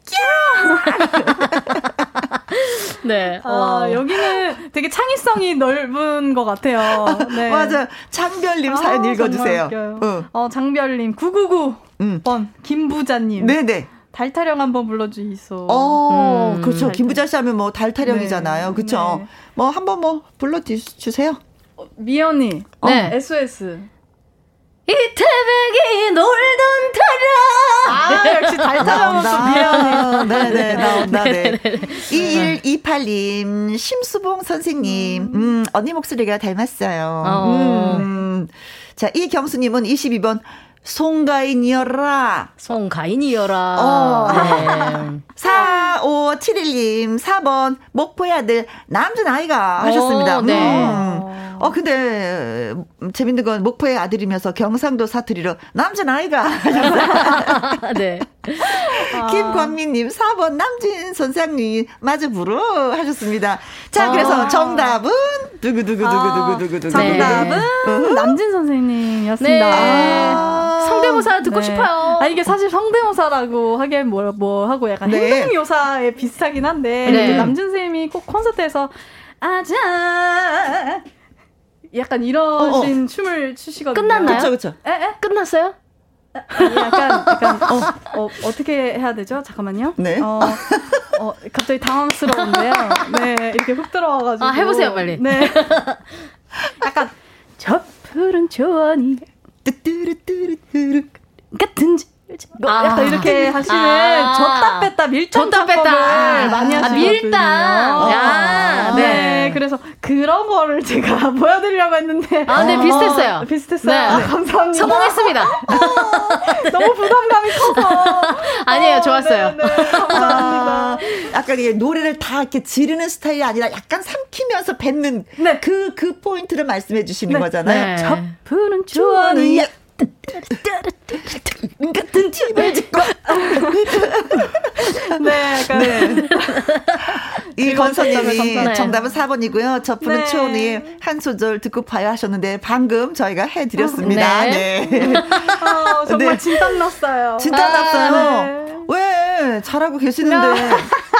네.
아,
어.
여기는 되게 창의성이 넓은 것 같아요. 네.
맞아. 장별님
아,
사연 읽어주세요.
웃겨요.
어.
어, 장별님, 999번,
음.
김부자님.
네네.
달타령 한번 불러주이소.
어,
음.
그렇죠. 김부자 씨 하면 뭐 달타령이잖아요.
네.
그렇죠.
네.
뭐 한번 뭐 불러주세요.
어, 미연이.
네.
어, SOS.
이 태백이 놀던 터라.
아, 역시 또 미연이.
네네, 나온다, 네. 2128님, 심수봉 선생님, 음, 언니 목소리가 닮았어요.
어.
음. 자, 이경수님은 22번, 송가인이여라.
송가인이여라.
어.
네.
4571님, 4번, 목포의 아들, 남준 아이가 하셨습니다.
어, 네.
음. 어, 근데, 음, 재밌는 건 목포의 아들이면서 경상도 사투리로 남준 아이가 하셨어요.
네.
김광민님 4번 남진 선생님 마저 부르 하셨습니다. 자
아.
그래서 정답은 두구두구두구두구두구
정답은
네.
남진 선생님이었습니다.
네.
아.
성대모사 듣고
네.
싶어요.
아, 이게 사실 성대모사라고 하기엔 뭐, 뭐 하고 약간
네.
행동묘사에 비슷하긴 한데,
네.
남준 선생님이 꼭 콘서트에서, 아자! 약간 이러신 춤을 추시거든요.
끝났나요?
그쵸 그쵸.
에? 에?
끝났어요?
아니, 약간, 약간, 어, 어, 어떻게 해야 되죠? 잠깐만요.
네.
어, 어, 갑자기 당황스러운데요. 네, 이렇게 훅 들어와가지고.
아, 해보세요, 빨리.
네. 약간, 저 푸른 초원이
뚜뚜루뚜루뚜루
같은 지 뭐 약간 이렇게 하시는
아.
졌다 뺐다 밀당
졌다 뺐다.
작업을
아.
많이
아,
하시거든요.
밀당. 야,
네.
네.
그래서 그런 거를 제가 보여드리려고 했는데
아, 네, 비슷했어요.
어, 비슷했어요.
네.
아, 감사합니다.
성공했습니다.
너무 부담감이 커서
아니에요, 좋았어요.
네, 네, 감사합니다.
아, 약간 이게 노래를 다 이렇게 지르는 스타일이 아니라 약간 삼키면서 뱉는
네.
그, 그 포인트를 말씀해 주시는
네.
거잖아요.
네.
푸는
야 같은 팁을 짓고
네, 약간
이건선님이
감사합니다.
정답은 4번이고요. 저분은
네.
초원이 한 소절 듣고 봐야 하셨는데 방금 저희가 해드렸습니다.
네.
네.
아, 정말
네.
진땀 났어요.
진짜
아,
났어요.
네.
왜 잘하고 계시는데?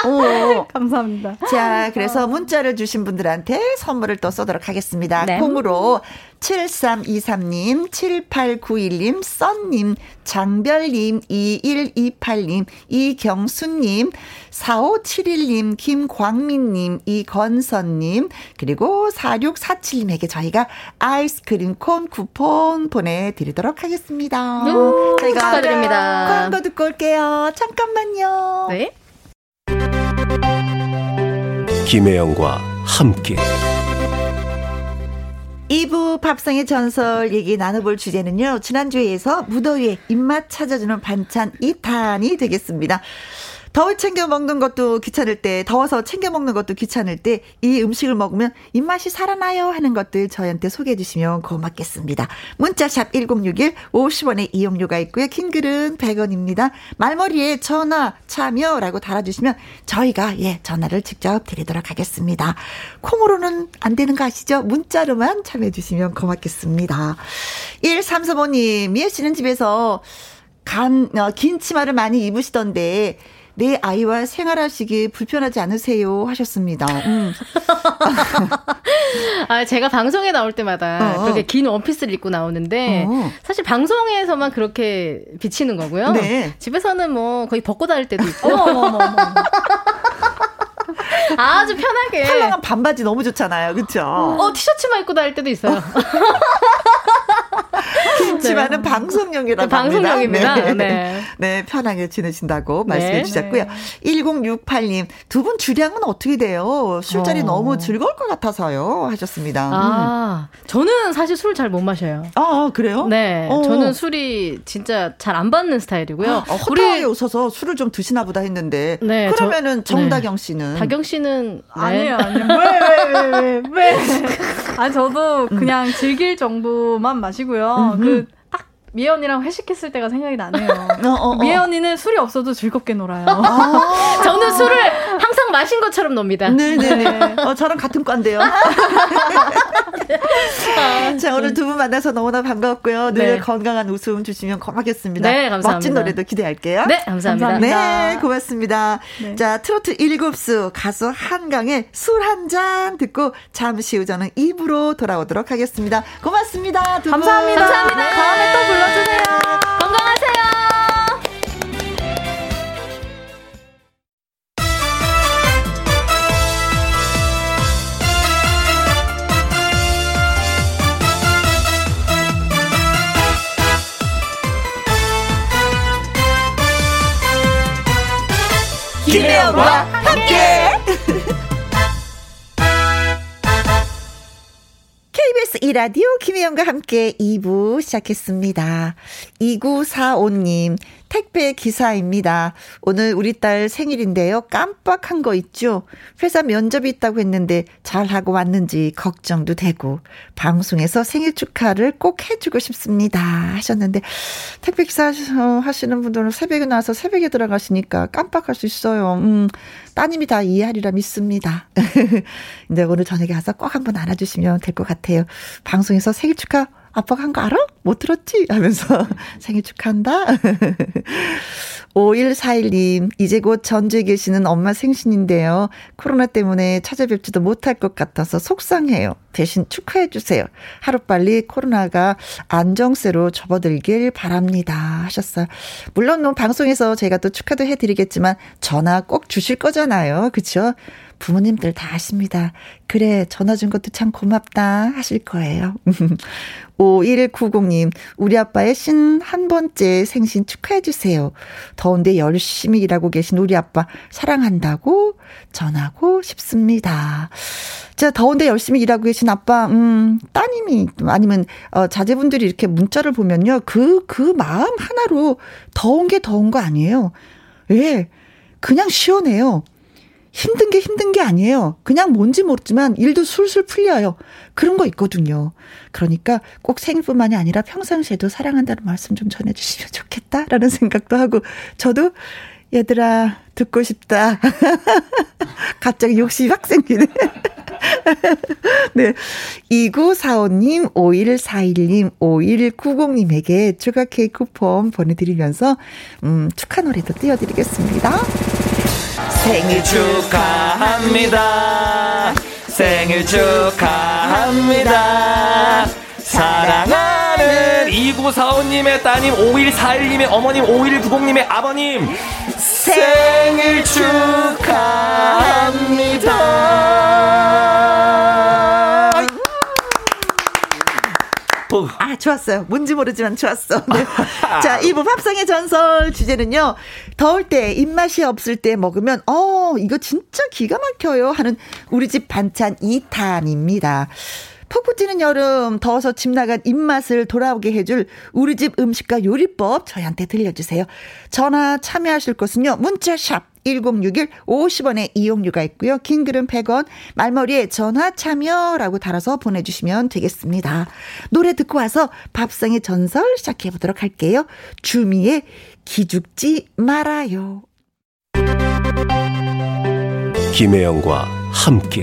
어.
감사합니다.
자, 그래서 문자를 주신 분들한테 선물을 또 쏘도록 하겠습니다.
네.
콩으로 7323님, 7891님, 썬님, 장별님, 2128님, 이경수님, 4571님, 김광민님, 이건선님, 그리고 4647님에게 저희가 아이스크림 콘 쿠폰 보내드리도록 하겠습니다.
음,
저희가
축하드립니다.
광고 듣고 올게요. 잠깐만요.
네.
김혜영과 함께
2부 밥상의 전설 얘기 나눠볼 주제는요. 지난주에서 무더위에 입맛 찾아주는 반찬 2탄이 되겠습니다. 더울 챙겨 먹는 것도 귀찮을 때, 더워서 챙겨 먹는 것도 귀찮을 때, 이 음식을 먹으면 입맛이 살아나요 하는 것들 저희한테 소개해 주시면 고맙겠습니다. 문자샵 1061, 50원의 이용료가 있고요. 킹글은 100원입니다. 말머리에 전화, 참여라고 달아주시면 저희가, 예, 전화를 직접 드리도록 하겠습니다. 콩으로는 안 되는 거 아시죠? 문자로만 참여해 주시면 고맙겠습니다. 1335님, 미애 씨는 집에서 간, 어, 긴 치마를 많이 입으시던데, 내 아이와 생활하시기 불편하지 않으세요? 하셨습니다. 음.
아, 제가 방송에 나올 때마다
어.
그렇게 긴 원피스를 입고 나오는데
어.
사실 방송에서만 그렇게 비치는 거고요.
네.
집에서는 뭐 거의 벗고 다닐 때도 있고. 아주 편하게
헐렁한 반바지 너무 좋잖아요. 그쵸?
어 티셔츠만 입고 다닐 때도 있어요.
긴 치마는 방송용이라고
네, 방송용입니다.
합니다.
네.
네, 편하게 지내신다고 말씀해
네.
주셨고요. 1068님, 두 분 주량은 어떻게 돼요? 술자리
어.
너무 즐거울 것 같아서요. 하셨습니다. 음.
아 저는 사실 술 잘 못 마셔요.
아, 그래요?
네,
어.
저는 술이 진짜 잘 안 받는 스타일이고요.
어, 허탈하게 웃어서 술을 좀 드시나 보다 했는데.
네,
그러면은
저-
정다경 씨는.
다경 씨는 네.
아니에요, 아니에요. 왜, 왜, 왜, 왜, 왜. 아, 저도 그냥 즐길 정도만 마시고요. 그, 딱, 미애 언니랑 회식했을 때가 생각이 나네요.
어, 어, 어.
미애 언니는 술이 없어도 즐겁게 놀아요.
아.
저는 술을 항상 마신 것처럼 놉니다.
네네네. 어, 저랑 같은 과인데요. 자, 오늘 두 분 만나서 너무나 반가웠고요. 늘
네.
건강한 웃음 주시면 고맙겠습니다.
네, 감사합니다.
멋진 노래도 기대할게요.
네, 감사합니다.
감사합니다.
네, 고맙습니다.
네.
자, 트로트 일곱수 가수 한강의 술 한 잔 듣고 잠시 후 저는 입으로 돌아오도록 하겠습니다. 고맙습니다. 두 분.
감사합니다.
감사합니다.
다음에 또 불러 주세요.
건강하세요.
김혜영과 함께. KBS 이라디오 김혜영과 함께 2부 시작했습니다. 2945님, 택배 기사입니다. 오늘 우리 딸 생일인데요. 깜빡한 거 있죠? 회사 면접이 있다고 했는데 잘하고 왔는지 걱정도 되고, 방송에서 생일 축하를 꼭 해주고 싶습니다. 하셨는데, 택배 기사 어, 하시는 분들은 새벽에 나와서 새벽에 들어가시니까 깜빡할 수 있어요. 음, 따님이 다 이해하리라 믿습니다. 근데 오늘 저녁에 가서 꼭 한번 안아주시면 될 것 같아요. 방송에서 생일 축하 아빠가 한 거 알아? 못 들었지? 하면서 생일 축하한다. 5141님, 이제 곧 전주에 계시는 엄마 생신인데요. 코로나 때문에 찾아뵙지도 못할 것 같아서 속상해요. 대신 축하해주세요. 하루빨리 코로나가 안정세로 접어들길 바랍니다. 하셨어요. 물론 뭐 방송에서 제가 또 축하도 해드리겠지만 전화 꼭 주실 거잖아요. 그쵸? 부모님들 다 아십니다. 그래, 전화 준 것도 참 고맙다 하실 거예요. 5190님, 우리 아빠의 신 한 번째 생신 축하해주세요. 더운데 열심히 일하고 계신 우리 아빠 사랑한다고 전하고 싶습니다. 자, 더운데 열심히 일하고 계신 아빠, 음, 따님이, 아니면, 어, 자제분들이 이렇게 문자를 보면요. 그, 그 마음 하나로 더운 게 더운 거 아니에요. 예. 그냥 시원해요. 힘든 게 힘든 게 아니에요. 그냥 뭔지 모르지만 일도 술술 풀려요. 그런 거 있거든요. 그러니까 꼭 생일뿐만이 아니라 평상시에도 사랑한다는 말씀 좀 전해주시면 좋겠다라는 생각도 하고 저도 얘들아 듣고 싶다. 갑자기 욕심이 확 생기네. 네. 2945님, 5141님, 5190님에게 추가 케이크 쿠폰 보내드리면서, 음, 축하 노래도 띄워드리겠습니다.
생일 축하합니다. 생일 축하합니다. 사랑하는 2945님의 따님, 5141님의 어머님, 5190님의 아버님, 생일 축하합니다.
아, 좋았어요. 뭔지 모르지만 좋았어. 네. 자, 2부 밥상의 전설 주제는요. 더울 때, 입맛이 없을 때 먹으면, 어, 이거 진짜 기가 막혀요. 하는 우리 집 반찬 2탄입니다. 푹 pu지는 여름 더워서 집 나간 입맛을 돌아오게 해줄 우리 집 음식과 요리법 저희한테 들려주세요. 전화 참여하실 곳은요. 문자샵 1061 50원의 이용료가 있고요. 긴 글은 100원, 말머리에 전화 참여라고 달아서 보내주시면 되겠습니다. 노래 듣고 와서 밥상의 전설 시작해 보도록 할게요. 주미의 기죽지 말아요.
김혜영과 함께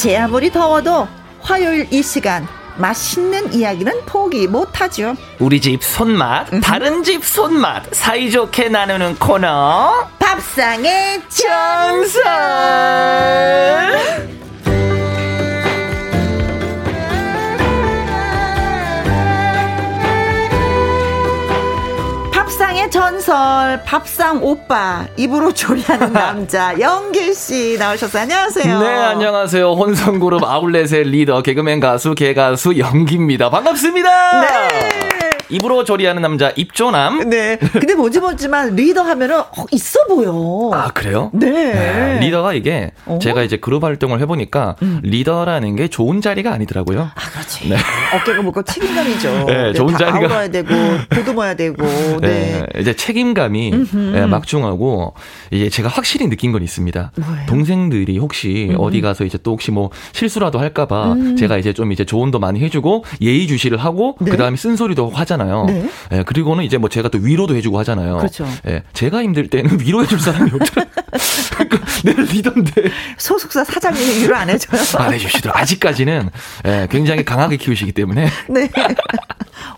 제 아무리 더워도 화요일 이 시간 맛있는 이야기는 포기 못하죠.
우리 집 손맛, 다른 집 손맛, 사이좋게 나누는 코너.
밥상의
전설!
전설 밥상 오빠 입으로 조리하는 남자 영길 씨 나오셨어요. 안녕하세요.
네, 안녕하세요. 혼성그룹 아울렛의 리더, 개그맨 가수, 개가수 영기입니다. 반갑습니다.
네.
입으로 조리하는 남자 입조남.
네. 근데 뭔지 모르지만 리더 하면은 어, 있어 보여.
아 그래요?
네.
네, 리더가 이게
어?
제가 이제 그룹 활동을 해보니까 리더라는 게 좋은 자리가 아니더라고요.
아, 그렇지. 어깨가 무겁고 책임감이죠.
네, 좋은
다
자리가-
아울러야 되고, 보듬어야 되고, 네.
네, 이제 책임감이 예, 막중하고 이제 제가 확실히 느낀 건 있습니다.
뭐예요?
동생들이 혹시 어디 가서 이제 또 혹시 뭐 실수라도 할까봐 제가 이제 좀 이제 조언도 많이 해주고 예의 주시를 하고
네.
그 다음에 쓴소리도 하잖아요.
네.
예, 그리고는 이제 뭐 제가 또 위로도 해주고 하잖아요.
그렇죠.
예, 제가 힘들 때는 위로해줄 사람이 없더라고요. 그러니까 내 리더인데
소속사 사장님이 위로 안 해줘요.
안 해주시더라고요. 아직까지는 예, 굉장히 강하게 키우시기 때문에
네.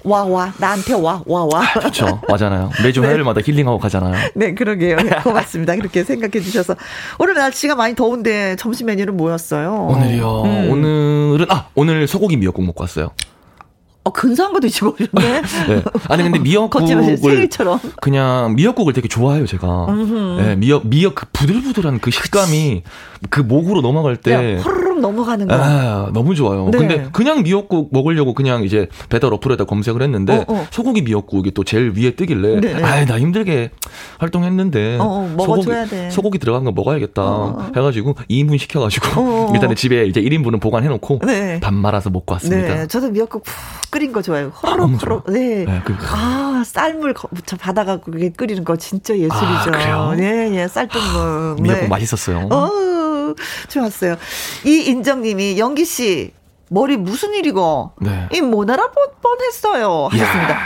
와, 와. 나한테 와, 와, 와.
그렇죠. 맞잖아요. 매주 화요일마다 힐링하고 가잖아요.
네, 그러게요. 네, 고맙습니다. 그렇게 생각해 주셔서. 오늘 날씨가 많이 더운데 점심 메뉴는 뭐였어요?
오늘이요.
음.
오늘은 아 오늘 소고기 미역국 먹고 왔어요.
어, 근사한 거 드시고 오셨네.
네. 아니 근데. 미역국을. 그냥 미역국을 되게 좋아해요 제가. 네, 미역 미역 그 부들부들한 그 식감이 그 목으로 넘어갈 때.
그냥 넘어가는 거.
아, 너무 좋아요.
네.
근데 그냥 미역국 먹으려고 그냥 이제 배달 어플에다 검색을 했는데
어, 어.
소고기 미역국이 또 제일 위에 뜨길래
네, 네.
아이 나 힘들게 활동했는데
어, 어, 먹어줘야 돼.
소고기 들어간 거 먹어야겠다
어.
해가지고 2인분 시켜가지고
어, 어.
일단은 집에 이제 1인분은 보관해놓고
네.
밥 말아서 먹고 왔습니다.
네, 저도 미역국 푹 끓인 거 좋아해요. 호로록,
너무
호로록.
좋아요.
네.
네, 그-
아, 쌀물 거- 저 받아갖고 그게 끓이는 거 진짜 예술이죠.
아, 그래요?
네, 예, 쌀뜨물.
미역국
네.
맛있었어요.
어, 좋았어요. 이인정님이 영기 씨 머리 무슨 일이고?
네.
이 모나라 뻔, 뻔했어요. 하셨습니다.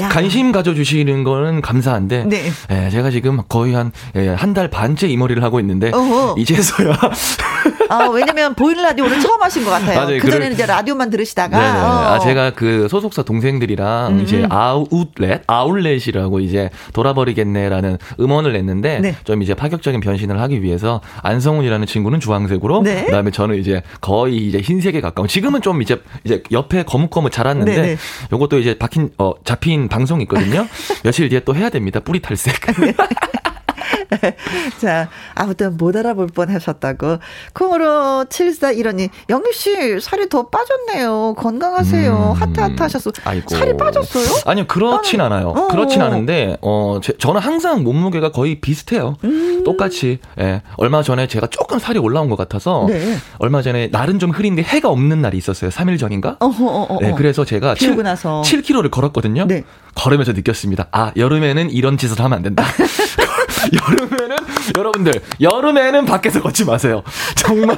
야.
관심 가져주시는 거는 감사한데,
네.
예, 제가 지금 거의 한, 예, 한달 반째 이 머리를 하고 있는데,
어허.
이제서야,
아, 왜냐면 보이는 라디오를 처음 하신 것 같아요.
맞아요.
그전에는
그럴-
이제 라디오만 들으시다가.
네네.
어.
아, 제가 그 소속사 동생들이랑
음,
이제
음.
아웃렛, 아울렛이라고 이제 돌아버리겠네라는 음원을 냈는데,
네.
좀 이제 파격적인 변신을 하기 위해서 안성훈이라는 친구는 주황색으로,
네.
그 다음에 저는 이제 거의 이제 흰색에 가까운, 지금은 좀 이제, 이제 옆에 거뭇거뭇 자랐는데,
네네.
요것도 이제 박힌, 어, 잡힌 방송이 있거든요. 며칠 뒤에 또 해야 됩니다. 뿌리 탈색.
자, 아무튼 못 알아볼 뻔 하셨다고. 콩으로 7415님, 영기 씨, 살이 더 빠졌네요. 건강하세요.
음.
하트 하트 하셨어.
아이고.
살이 빠졌어요?
아니요, 그렇진
나는-
않아요.
어.
그렇진 않은데, 어, 제- 저는 항상 몸무게가 거의 비슷해요.
음.
똑같이. 예. 얼마 전에 제가 조금 살이 올라온 것 같아서,
네.
얼마 전에 날은 좀 흐린데 해가 없는 날이 있었어요. 3일 전인가?
어허, 어허.
네, 그래서 제가
비 오고 나서.
7kg를 걸었거든요.
네.
걸으면서 느꼈습니다. 아, 여름에는 이런 짓을 하면 안 된다. 여름에는 여러분들 여름에는 밖에서 걷지 마세요. 정말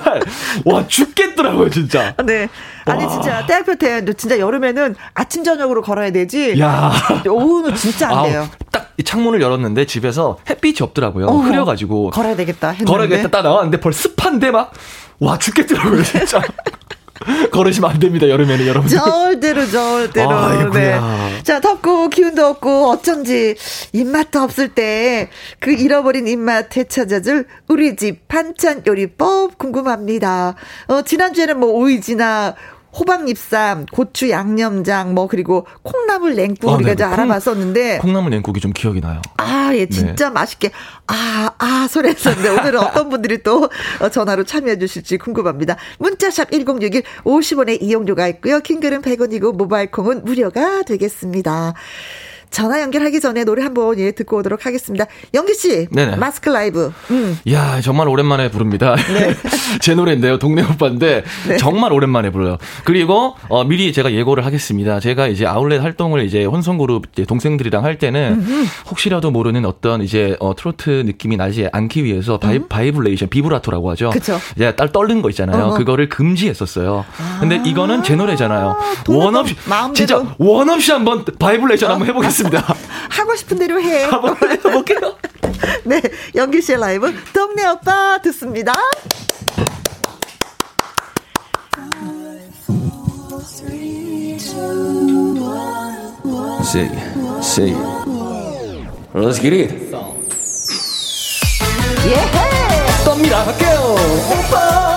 와 죽겠더라고요 진짜.
네. 아니,
와.
진짜, 대학교 때, 진짜 여름에는 아침, 저녁으로 걸어야 되지.
야.
오후는 진짜 안 돼요.
딱이 창문을 열었는데 집에서 햇빛이 없더라고요.
어허.
흐려가지고
걸어야 되겠다 했는데.
걸어야겠다 딱 나왔는데 벌 습한데 막 와 죽겠더라고요 진짜. 걸으시면 안 됩니다 여름에는 여러분.
절대로 절대로
아이고야.
네. 자 덥고 기운도 없고 어쩐지 입맛도 없을 때 그 잃어버린 입맛 되찾아줄 우리 집 반찬 요리법 궁금합니다. 어 지난주에는 뭐 오이지나 호박 잎쌈, 고추 양념장, 뭐 그리고 콩나물 냉국
아,
우리가
네, 콩-
알아봤었는데
콩나물 냉국이 좀 기억이 나요.
아, 예, 진짜 맛있게, 아, 아, 소리 했었는데, 오늘은 어떤 분들이 또 어, 전화로 참여해 주실지 궁금합니다. 문자샵 1061, 50원의 이용료가 있고요. 킹글은 100원이고, 모바일 콩은 무료가 되겠습니다. 전화 연결하기 전에 노래 한번 예, 듣고 오도록 하겠습니다. 영기 씨,
네네.
마스크 라이브. 음.
이야, 정말 오랜만에 부릅니다. 제 노래인데요. 동네 오빠인데
네.
정말 오랜만에 불러요. 그리고 어, 미리 제가 예고를 하겠습니다. 제가 이제 아울렛 활동을 이제 혼성 그룹 이제 동생들이랑 할 때는 혹시라도 모르는 어떤 이제 어, 트로트 느낌이 나지 않기 위해서 바이, 바이브레이션 비브라토라고 하죠.
음. 그쵸.
이제 딸 떨는 거 있잖아요.
어허.
그거를 금지했었어요. 근데 이거는 제 노래잖아요. 원 없이. 진짜 원 없이 한번 바이브레이션 한번 해보겠습니다.
하고 싶은 대로 해.
한번 해볼게요.
네, 영기씨의 라이브, 동네 오빠 듣습니다.
Shake, shake. Let's get it.
예!
떱니다. 갈게요. 오빠.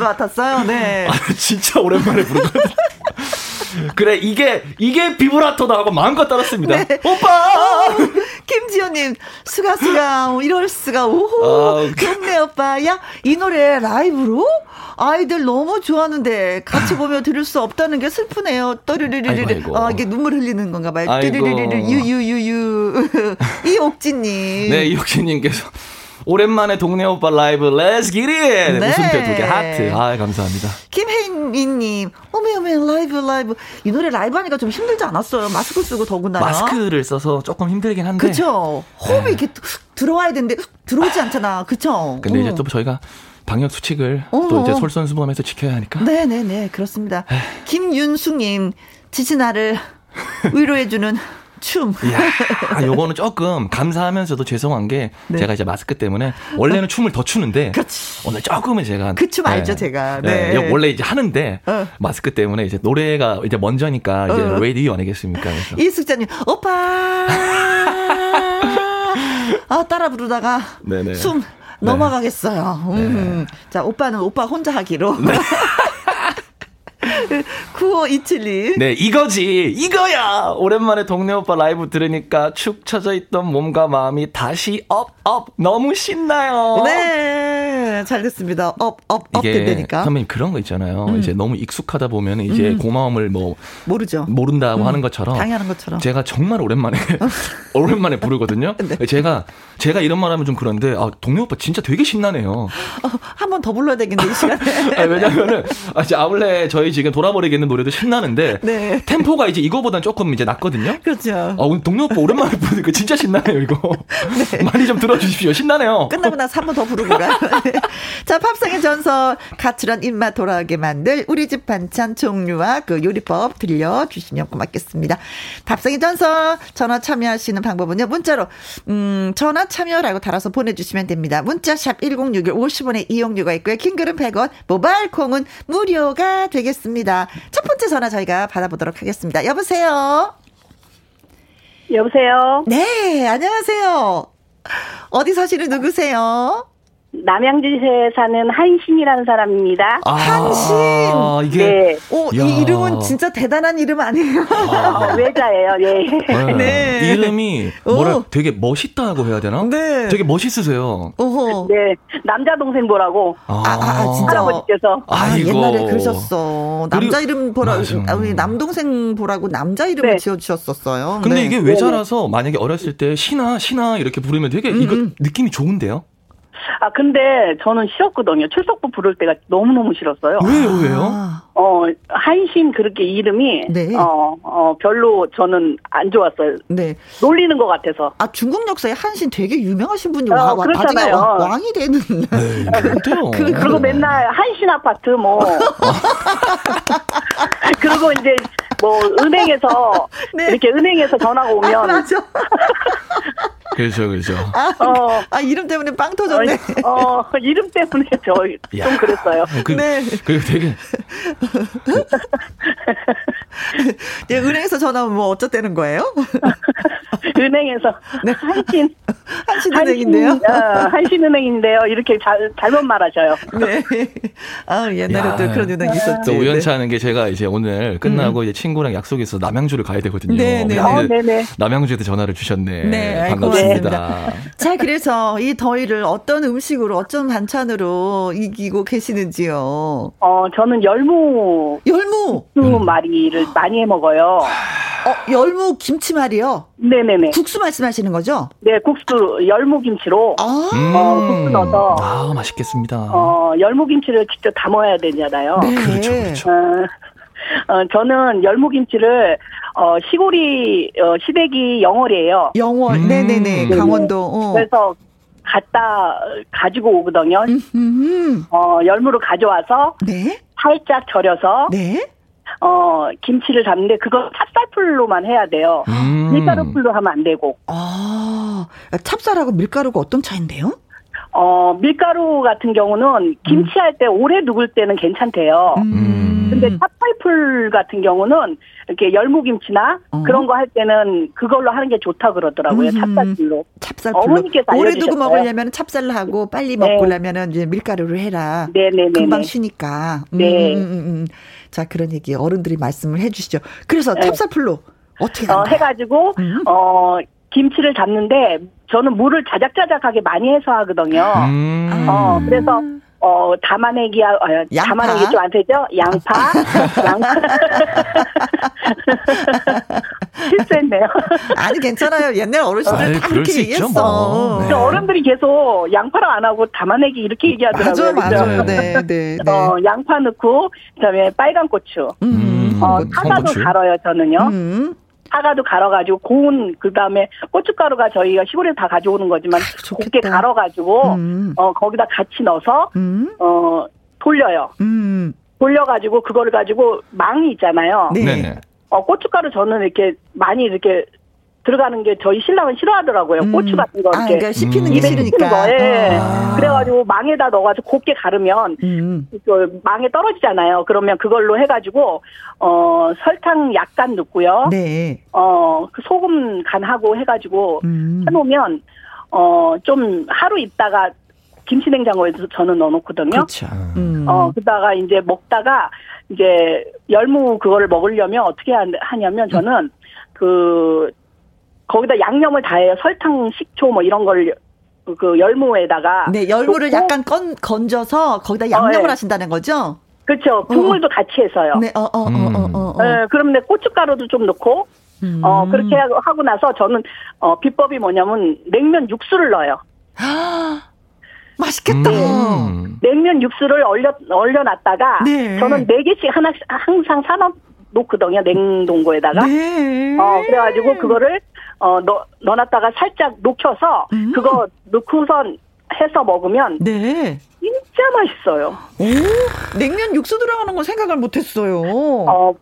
것 같았어요. 네.
아, 진짜 오랜만에 부르거든. 그래 이게 이게 비브라토다 하고 마음껏 따랐습니다. 오빠.
김지현님, 수가, 수가, 어, 이럴 수가, 오호. 좋네, 오빠. 야, 이 노래 라이브로? 아이들 너무 좋아하는데, 같이 보며 들을 수 없다는 게 슬프네요.
아이고. 아,
이게 눈물 흘리는 건가 봐요.
아이고.
뚜르르르르, 유유유유. 이옥진님.
네 이옥진님께서 오랜만에 동네 오빠 라이브 let's get it
네.
웃음표 두개 하트. 아 감사합니다.
김혜인님, 어메, 어메, 라이브, 라이브. 이 노래 라이브 하니까 좀 힘들지 않았어요? 마스크 쓰고 더군다나.
마스크를 써서 조금 힘들긴 한데.
그쵸. 호흡이 이렇게 툭 들어와야 되는데, 툭 들어오지 않잖아. 그쵸.
근데 이제
어.
또 저희가 방역 수칙을
어.
또 이제 솔선수범해서 지켜야 하니까.
네네네, 그렇습니다. 김윤숙님, 지친 나를 위로해주는 춤.
이야, 요거는 조금 감사하면서도 죄송한 게
네.
제가 이제 마스크 때문에 원래는 춤을 더 추는데
그렇지.
오늘 조금은 제가
그 춤 알죠, 제가. 네.
네, 원래 이제 하는데
어.
마스크 때문에 이제 노래가 이제 먼저니까 이제
어.
라디오 아니겠습니까?
이숙자님, 오빠! 아, 따라 부르다가
네네.
숨 넘어가겠어요. 음. 자, 오빠는 오빠 혼자 하기로. 9527님.
네, 이거지. 이거야. 오랜만에 동네 오빠 라이브 들으니까 축 처져 있던 몸과 마음이 다시 up, up. 너무 신나요.
네, 잘 됐습니다. up, up, up
이게
된다니까. 음.
선배님 그런 거 있잖아요. 이제 너무 익숙하다 보면 이제 고마움을 뭐
모르죠.
모른다고 하는 것처럼
음. 당연한 것처럼.
제가 정말 오랜만에 오랜만에 부르거든요.
네.
제가 제가 이런 말 하면 좀 그런데 아 동네 오빠 진짜 되게 신나네요.
어, 한번 더 불러야 되겠네, 이 시간에.
아, 왜냐면은 아, 아울렛 저희 지금 돌아버리겠는 노래도 신나는데
네.
템포가 이제 이거보단 조금 이제 낮거든요.
그렇죠.
아, 오늘 동네 오빠 오랜만에 부르니까 진짜 신나네요, 이거. 많이 좀 들어주십시오. 신나네요.
끝나고 나서 한 번 더 부르고 가. 자, 팝상의 전설, 가출한 입맛 돌아오게 만들 우리 집 반찬 종류와 그 요리법 들려주시면 고맙겠습니다. 팝상의 전설, 전화 참여하시는 방법은요, 문자로, 음, 전화 참여라고 달아서 보내주시면 됩니다. 문자샵 1061 50원의 이용료가 있고요. 킹글은 100원, 모바일 콩은 무료가 되겠습니다. 첫 번째 전화 저희가 받아보도록 하겠습니다. 여보세요?
여보세요.
네, 안녕하세요. 어디 사시는 누구세요?
남양주시에 사는 한신이라는 사람입니다.
아,
한신.
이게
네.
오,
야.
이 이름은 진짜 대단한 이름 아니에요?
어, 외자예요. 예.
네.
네.
이름이
오.
뭐라 되게 멋있다고 해야 되나?
네.
되게 멋있으세요.
오호.
네. 남자 동생 보라고
아, 아, 진짜.
할아버지께서
아,
아이고.
옛날에 그러셨어. 남자
그리고-
이름 보라,
맞아.
아, 우리 남동생 보라고 남자 이름을
네.
지어 주셨었어요.
근데
네.
이게 외자라서 만약에 어렸을 때 신아 신아 이렇게 부르면 되게
음,
이거 느낌이 좋은데요?
아 근데 저는 싫었거든요. 출석부 부를 때가 너무 너무 싫었어요.
왜요, 왜요?
아,
어 한신 그렇게 이름이
네.
어, 어 별로 저는 안 좋았어요.
네.
놀리는 것 같아서.
아, 중국 역사에 한신 되게 유명하신 분이
어,
와,
그렇잖아요.
왕- 왕이 되는.
네?
그-
그리고 맨날 한신 아파트 뭐 그리고 이제 뭐 은행에서
네.
이렇게 은행에서 전화가
아,
오면
맞아.
그렇죠, 그렇죠.
아,
어,
아, 이름 때문에 빵 터졌네.
어, 이름 때문에 저
야.
좀 그랬어요.
그,
네.
그리고 되게
네, 은행에서 전화 오면 뭐 어쩌다는 거예요?
은행에서
네.
한신
한신 은행인데요.
한신, 어, 한신은행인데요. 이렇게 잘 잘못 말하셔요.
네. 아, 옛날에
야.
또 그런 은행
또
있었죠.
우연치 않은 게 제가 이제 오늘 끝나고 이제 친 구랑 약속해서 남양주를 가야 되거든요.
음. 네, 네,
어.
남양주에서 전화를 주셨네.
네,
반갑습니다.
자, 그래서 이 더위를 어떤 음식으로, 어떤 반찬으로 이기고 계시는지요?
어, 저는 열무
열무!
수 마리를 많이 해 먹어요.
어, 열무 김치말이요?
네네네.
국수 말씀하시는 거죠?
네, 국수 열무 김치로
아,
음.
어, 국수 넣어서
아, 맛있겠습니다.
어, 열무 김치를 직접 담아야 되잖아요.
네.
그렇죠, 그렇죠.
어, 어, 저는 열무김치를 어, 시골이 어, 시댁이 영월이에요.
영월,
음.
네네네,
네.
강원도. 어.
그래서 갖다 가지고 오거든요.
음,
어, 열무를 가져와서
네,
살짝 절여서
네.
어, 김치를 담는데 그거 찹쌀풀로만 해야 돼요.
음.
밀가루풀로 하면 안 되고.
아, 찹쌀하고 밀가루가 어떤 차인데요?
어, 밀가루 같은 경우는 김치할 때 오래 묵을 때는 괜찮대요.
음.
근데 찹쌀풀 같은 경우는 이렇게 열무김치나
어.
그런 거 할 때는 그걸로 하는 게 좋다 그러더라고요.
음.
찹쌀풀로.
찹쌀풀로.
어머니께서
오래 두고. 먹으려면 찹쌀로 하고 빨리
네.
먹으려면 이제 밀가루를 해라.
네네네.
금방 쉬니까. 음,
네.
음, 음, 음. 자, 그런 얘기 어른들이 말씀을 해주시죠. 그래서
네.
찹쌀풀로 어떻게
어? 해가지고
음.
어 김치를 잡는데 저는 물을 자작자작하게 많이 해서 하거든요.
음.
어 그래서 어 담아내기야 어? 담아내기 좀 안 되죠? 양파, 양파 실수했네요.
아니, 괜찮아요. 옛날 어르신들
아이,
다
그럴
그렇게 얘기했어.
뭐. 네.
어른들이 계속 양파를 안 하고 담아내기 이렇게 얘기하더라고요.
맞아요? 맞아요. 네, 네, 네.
어 양파 넣고 그 다음에 빨간 고추,
음,
어
음,
사과도
고추.
갈아요 저는요.
음.
사과도 갈아가지고 고운 그다음에 고춧가루가 저희가 시골에서 다 가져오는 거지만 곱게
좋겠다.
갈아가지고
음.
어 거기다 같이 넣어서
음.
어 돌려요.
음.
돌려가지고 그거를 가지고 망이 있잖아요.
네.
어 고춧가루 저는 이렇게 많이 이렇게 들어가는 게 저희 신랑은 싫어하더라고요.
음.
고추 같은 거
아,
이렇게
그러니까 씹히는
음.
게
입에
싫으니까.
씹히는 거에
아.
그래가지고 망에다 넣어가지고 곱게 가르면
음.
그 망에 떨어지잖아요. 그러면 그걸로 해가지고 어 설탕 약간 넣고요.
네.
어그 소금 간하고 해가지고
음.
해놓으면 어 좀 하루 있다가 김치 냉장고에 서 저는 넣어놓거든요.
그렇죠. 음.
어 그다가 이제 먹다가 이제 열무 그거를 먹으려면 어떻게 하- 하냐면 저는 그 거기다 양념을 다 해요. 설탕, 식초 뭐 이런 걸 그 열무에다가
네, 열무를
넣고
약간 건, 건져서 거기다 양념을
어, 네.
하신다는 거죠?
그렇죠. 국물도 같이 해서요.
네, 어, 어, 어, 어, 어. 어.
네, 그러면 내 고춧가루도 좀 넣고
음.
어 그렇게 하고- 나서 저는 어 비법이 뭐냐면 냉면 육수를 넣어요.
맛있겠다.
음.
냉면 육수를 얼려 얼려놨다가
네.
저는 네 개씩 하나 항상 사놔 놓거든요 냉동고에다가.
네.
어 그래가지고 그거를 어 넣, 넣어놨다가 살짝 녹여서
음.
그거 넣고선 해서 먹으면
네.
진짜 맛있어요.
오, 냉면 육수 들어가는 건 생각을 못 했어요.
어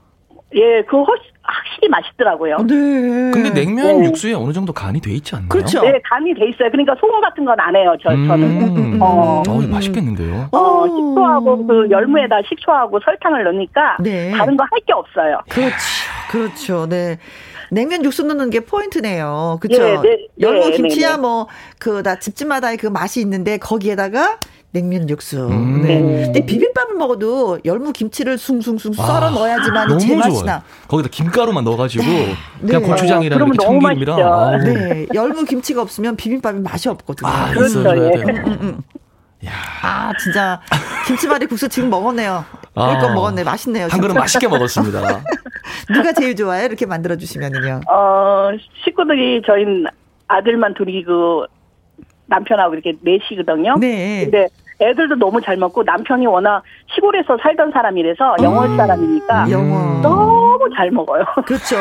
예, 그거 훨씬 확실히 맛있더라고요.
네.
근데 냉면
네.
육수에 어느 정도 간이 돼 있지 않나요?
그렇죠.
네, 간이 돼 있어요. 그러니까 소금 같은 건 안 해요. 저, 저는.
음.
어.
어, 이거 맛있겠는데요?
어,
오.
식초하고 그 열무에다 식초하고 설탕을 넣으니까
네.
다른 거 할 게 없어요.
그렇죠. 그렇죠. 네. 냉면 육수 넣는 게 포인트네요. 그렇죠.
네, 네,
열무
네,
김치야
네, 네.
뭐그 다 집집마다의 그 맛이 있는데 거기에다가 냉면 육수.
음.
네.
네.
근데 비빔밥을 먹어도 열무 김치를 숭숭숭 썰어 넣어야지만
아, 너무
제맛이
좋아요.
나.
거기다 김가루만 넣어가지고
네.
그냥
네.
고추장이랑
그러면
이렇게
너무
참기름이랑
맛있죠.
아우.
네. 열무 김치가 없으면 비빔밥이 맛이 없거든요.
아,
그렇죠, 예.
돼요.
아, 진짜 김치말이 국수 지금 먹었네요. 그러니까
아.
먹었네. 맛있네요.
한 그릇
진짜.
맛있게 먹었습니다.
누가 제일 좋아요? 이렇게 만들어 주시면은요.
어, 식구들이 저희 아들만 둘이 그 남편하고 이렇게 넷이거든요.
네.
근데 애들도 너무 잘 먹고 남편이 워낙 시골에서 살던 사람이라서 영월 사람이니까
음. 영월.
너무 잘 먹어요.
그렇죠.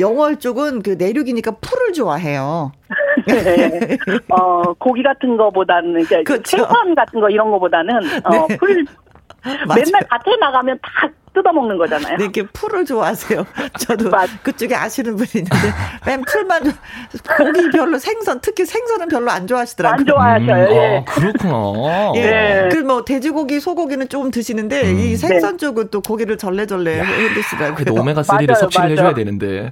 영월 쪽은 그 내륙이니까 풀을 좋아해요.
네. 어, 고기 같은 거보다는 이제
그렇죠.
생선 같은 거 이런 거보다는 어,
네.
풀
맞아요.
맨날 밭에 나가면 다 뜯어먹는 거잖아요.
네, 이렇게 풀을 좋아하세요. 저도
맞-
그쪽에 아시는 분이 있는데 맨 풀만 고기 별로 생선 특히 생선은 별로 안 좋아하시더라고요.
안 좋아하셔요.
음,
예.
아, 그렇구나.
예.
네.
그뭐 돼지고기, 소고기는 조금 드시는데
음.
이 생선 쪽은 또 고기를 절레절레 해 드시더라고요.
그래도 오메가 3를
맞아요,
섭취를 해줘야. 되는데.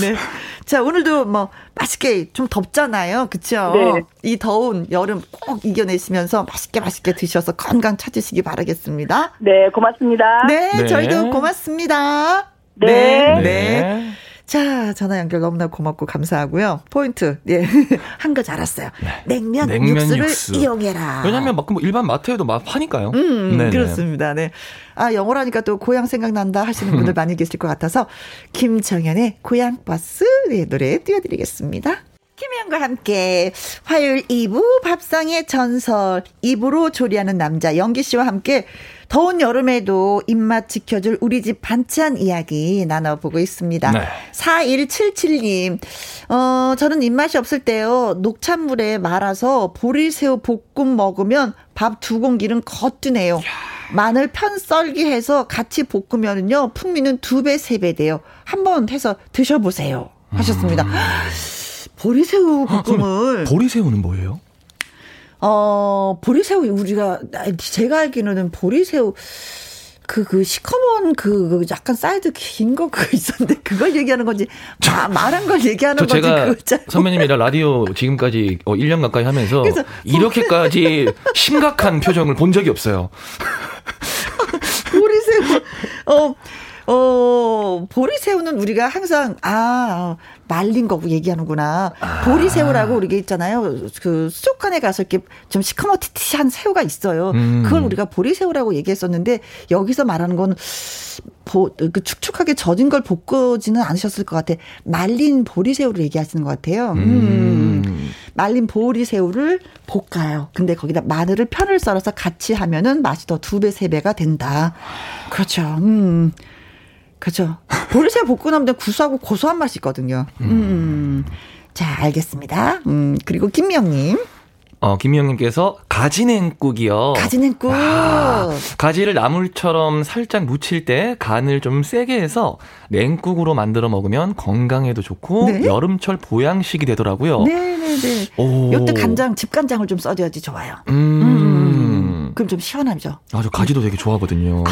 네. 자, 오늘도 뭐 맛있게 좀 덥잖아요. 그쵸?
네.
이 더운 여름 꼭 이겨내시면서 맛있게 맛있게 드셔서 건강 찾으시기 바라겠습니다.
네, 고맙습니다.
네,
네.
저희도 고맙습니다.
네.
네. 자, 전화 연결 너무나 고맙고 감사하고요. 포인트, 예. 한 거 잘았어요. 냉면,
냉면
육수를
육수.
이용해라.
왜냐면 막뭐 일반 마트에도 막 파니까요.
음,
네네.
그렇습니다. 네. 아, 영어라니까 또 고향 생각난다 하시는 분들 많이 계실 것 같아서 김정현의 고향 버스 네, 노래 띄워드리겠습니다. 김혜영과 함께 화요일 2부 밥상의 전설 2부로 조리하는 남자 영기 씨와 함께 더운 여름에도 입맛 지켜줄 우리 집 반찬 이야기 나눠보고 있습니다.
네.
4177님, 어, 저는 입맛이 없을 때요, 녹찬물에 말아서 보리새우 볶음 먹으면 밥 두 공기는 거뜬해요. 마늘 편 썰기 해서 같이 볶으면은요, 풍미는 두 배, 세 배 돼요. 한번 해서 드셔보세요. 하셨습니다. 보리새우
아,
볶음을.
보리새우는 뭐예요?
어, 보리새우, 우리가, 제가 알기로는 보리새우, 그, 그, 시커먼 그, 그 약간 사이즈 긴 거 그거 있었는데 그걸 얘기하는 건지, 마, 말한 걸 얘기하는
저
건지 잘.
선배님이랑 라디오 지금까지 어, 1년 가까이 하면서 이렇게까지 심각한 표정을 본 적이 없어요.
보리새우, 어, 어, 보리새우는 우리가 항상, 아, 말린 거고 얘기하는구나. 보리새우라고 우리가 있잖아요. 그 수족관에 가서 이렇게 좀 시커멓티티한 새우가 있어요.
음.
그걸 우리가 보리새우라고 얘기했었는데, 여기서 말하는 건, 보, 그 축축하게 젖은 걸 볶지는 않으셨을 것 같아. 말린 보리새우를 얘기하시는 것 같아요. 음.
음.
말린 보리새우를 볶아요. 근데 거기다 마늘을 편을 썰어서 같이 하면은 맛이 더 두 배, 세 배가 된다. 그렇죠. 음. 그렇죠. 보리새우 볶고 나면 구수하고 고소한 맛이 있거든요. 음. 자, 알겠습니다. 음, 그리고 김미영님.
어, 김희영님께서 가지냉국이요.
가지냉국.
아, 가지를 나물처럼 살짝 무칠 때 간을 좀 세게 해서 냉국으로 만들어 먹으면 건강에도 좋고
네.
여름철 보양식이 되더라고요.
네네네.
오.
요때 간장, 집간장을 좀 써줘야지 좋아요.
음.
그럼 좀 시원하죠.
아, 저 가지도 되게 좋아하거든요.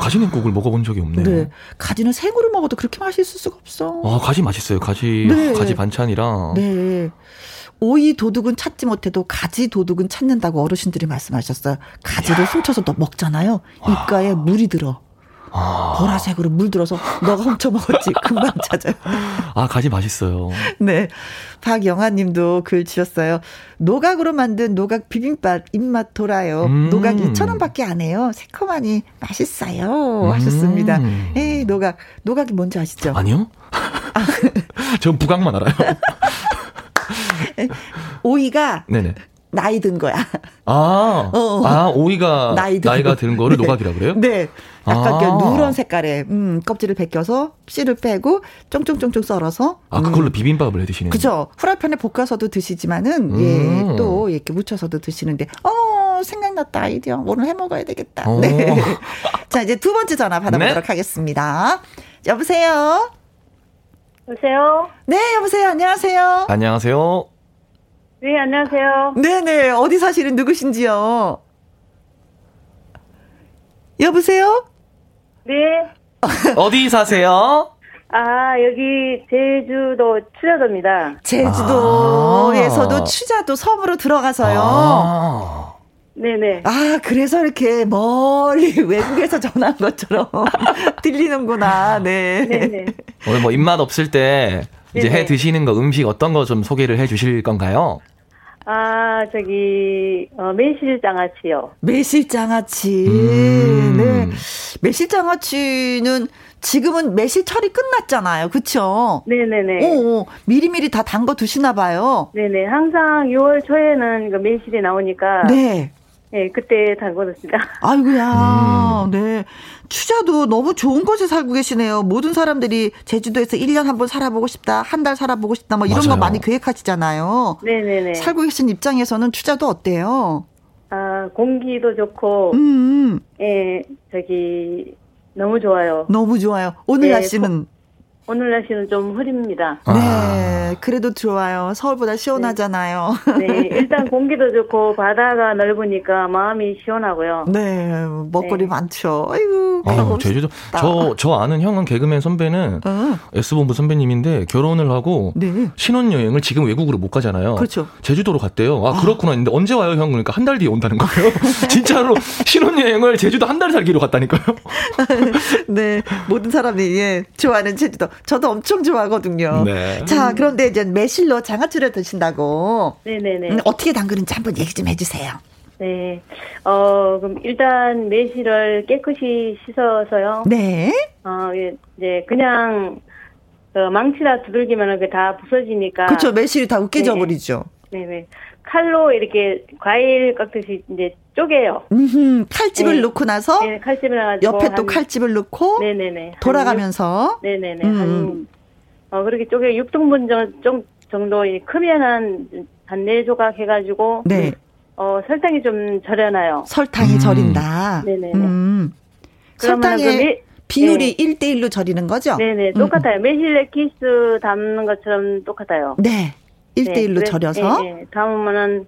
가지냉국을 먹어본 적이 없네요.
네. 가지는 생으로 먹어도 그렇게 맛있을 수가 없어.
아, 가지 맛있어요. 가지,
네.
가지 반찬이랑.
네. 오이 도둑은 찾지 못해도 가지 도둑은 찾는다고 어르신들이 말씀하셨어요. 가지를 훔쳐서 너 먹잖아요. 입가에 물이 들어.
아,
보라색으로 물 들어서 너가 훔쳐 먹었지. 금방 찾아요.
아, 가지 맛있어요.
네. 박영아 님도 글 주셨어요. 노각으로 만든 노각 비빔밥 입맛 돌아요.
음.
노각 2,000원 밖에 안 해요. 새콤하니 맛있어요. 하셨습니다.
음.
에이, 노각. 노각이 뭔지 아시죠?
아니요? 전 부각만 알아요.
오이가
네네.
나이 든 거야.
아,
어.
아, 오이가
나이 든
나이가
거.
든 거를
네.
노각이라 그래요?
네. 약간
아.
누런 색깔의 음, 껍질을 벗겨서 씨를 빼고 쫑쫑쫑쫑 썰어서
아, 그걸로 비빔밥을 해 드시는.
그죠. 후라이팬에 볶아서도 드시지만은
음.
예, 또 이렇게 묻혀서도 드시는데 어, 생각났다 아이디어. 오늘 해 먹어야 되겠다.
오.
네. 자, 이제 두 번째 전화 받아보도록
네.
하겠습니다. 여보세요?
여보세요?
네, 여보세요. 안녕하세요.
안녕하세요.
네, 안녕하세요.
네네. 어디 사시는 누구신지요? 여보세요?
네.
어디 사세요?
아, 여기 제주도 추자도입니다.
제주도에서도
아.
추자도 섬으로 들어가서요.
아.
네네.
아, 그래서 이렇게 멀리 외국에서 전화한 것처럼 들리는구나. 네.
네네.
오늘 뭐 입맛 없을 때 이제
네네.
해 드시는 거 음식 어떤 거 좀 소개를 해 주실 건가요?
아, 저기, 어, 매실장아찌요.
매실장아찌.
음.
네. 매실장아찌는 지금은 매실철이 끝났잖아요. 그쵸?
네네네.
오, 오, 미리미리 다 담궈 두시나 봐요.
네네. 항상 6월 초에는 그 매실이 나오니까.
네.
네, 그때 담궈뒀습니다.
아이고야.
음.
네. 추자도 너무 좋은 곳에 살고 계시네요. 모든 사람들이 제주도에서 1년 한 번 살아보고 싶다, 한 달 살아보고 싶다, 뭐 이런 거
맞아요.
많이 계획하시잖아요.
네네네.
살고 계신 입장에서는 추자도 어때요?
아, 공기도 좋고,
음, 음,
예, 저기, 너무 좋아요.
너무 좋아요. 오늘
네,
날씨는
오늘 날씨는 좀 흐립니다.
아.
네, 그래도 좋아요. 서울보다 시원하잖아요.
네, 일단 공기도 좋고, 바다가 넓으니까 마음이 시원하고요.
네, 먹거리
네.
많죠. 아이고,
아,
가고
제주도. 저 저 아는 형은 개그맨 선배는
어,
S본부 선배님인데 결혼을 하고
네.
신혼여행을 지금 외국으로 못 가잖아요.
그렇죠.
제주도로 갔대요. 아, 그렇구나 했는데 언제 와요, 형? 그러니까 한 달 뒤에 온다는 거예요. 진짜로 신혼여행을 제주도 한 달 살기로 갔다니까요.
네, 모든 사람이 예, 좋아하는 제주도. 저도 엄청 좋아하거든요.
네.
자, 그런데 이제 매실로 장아찌를 드신다고.
네네네.
음, 어떻게 담그는지 한번 얘기 좀 해주세요.
네. 어, 그럼 일단 매실을 깨끗이 씻어서요.
네.
어, 예, 이제 그냥, 그 망치다 두들기면 그게 다 부서지니까.
그렇죠. 매실이 다 으깨져
네.
버리죠.
네네. 칼로 이렇게 과일 깎듯이 이제 쪼개요.
음, 칼집을
네.
넣고 나서
네, 칼집을 해가지고.
옆에 또
한-
칼집을 넣고
네네네. 한
돌아가면서
육- 네네네.
음.
한, 어, 그렇게 쪼개 6등분 정, 정, 정도 이 크면 한, 한네 조각 해가지고.
네.
어, 설탕이 좀 절여놔요.
설탕이
음.
절인다.
네네네.
음. 설탕의
그 매-
비율이 일 1대1로 절이는 거죠?
네네,
음,
똑같아요. 매실 엑기스 담는 것처럼 똑같아요.
네. 1대1로
그래-
절여서
예, 예. 담으면은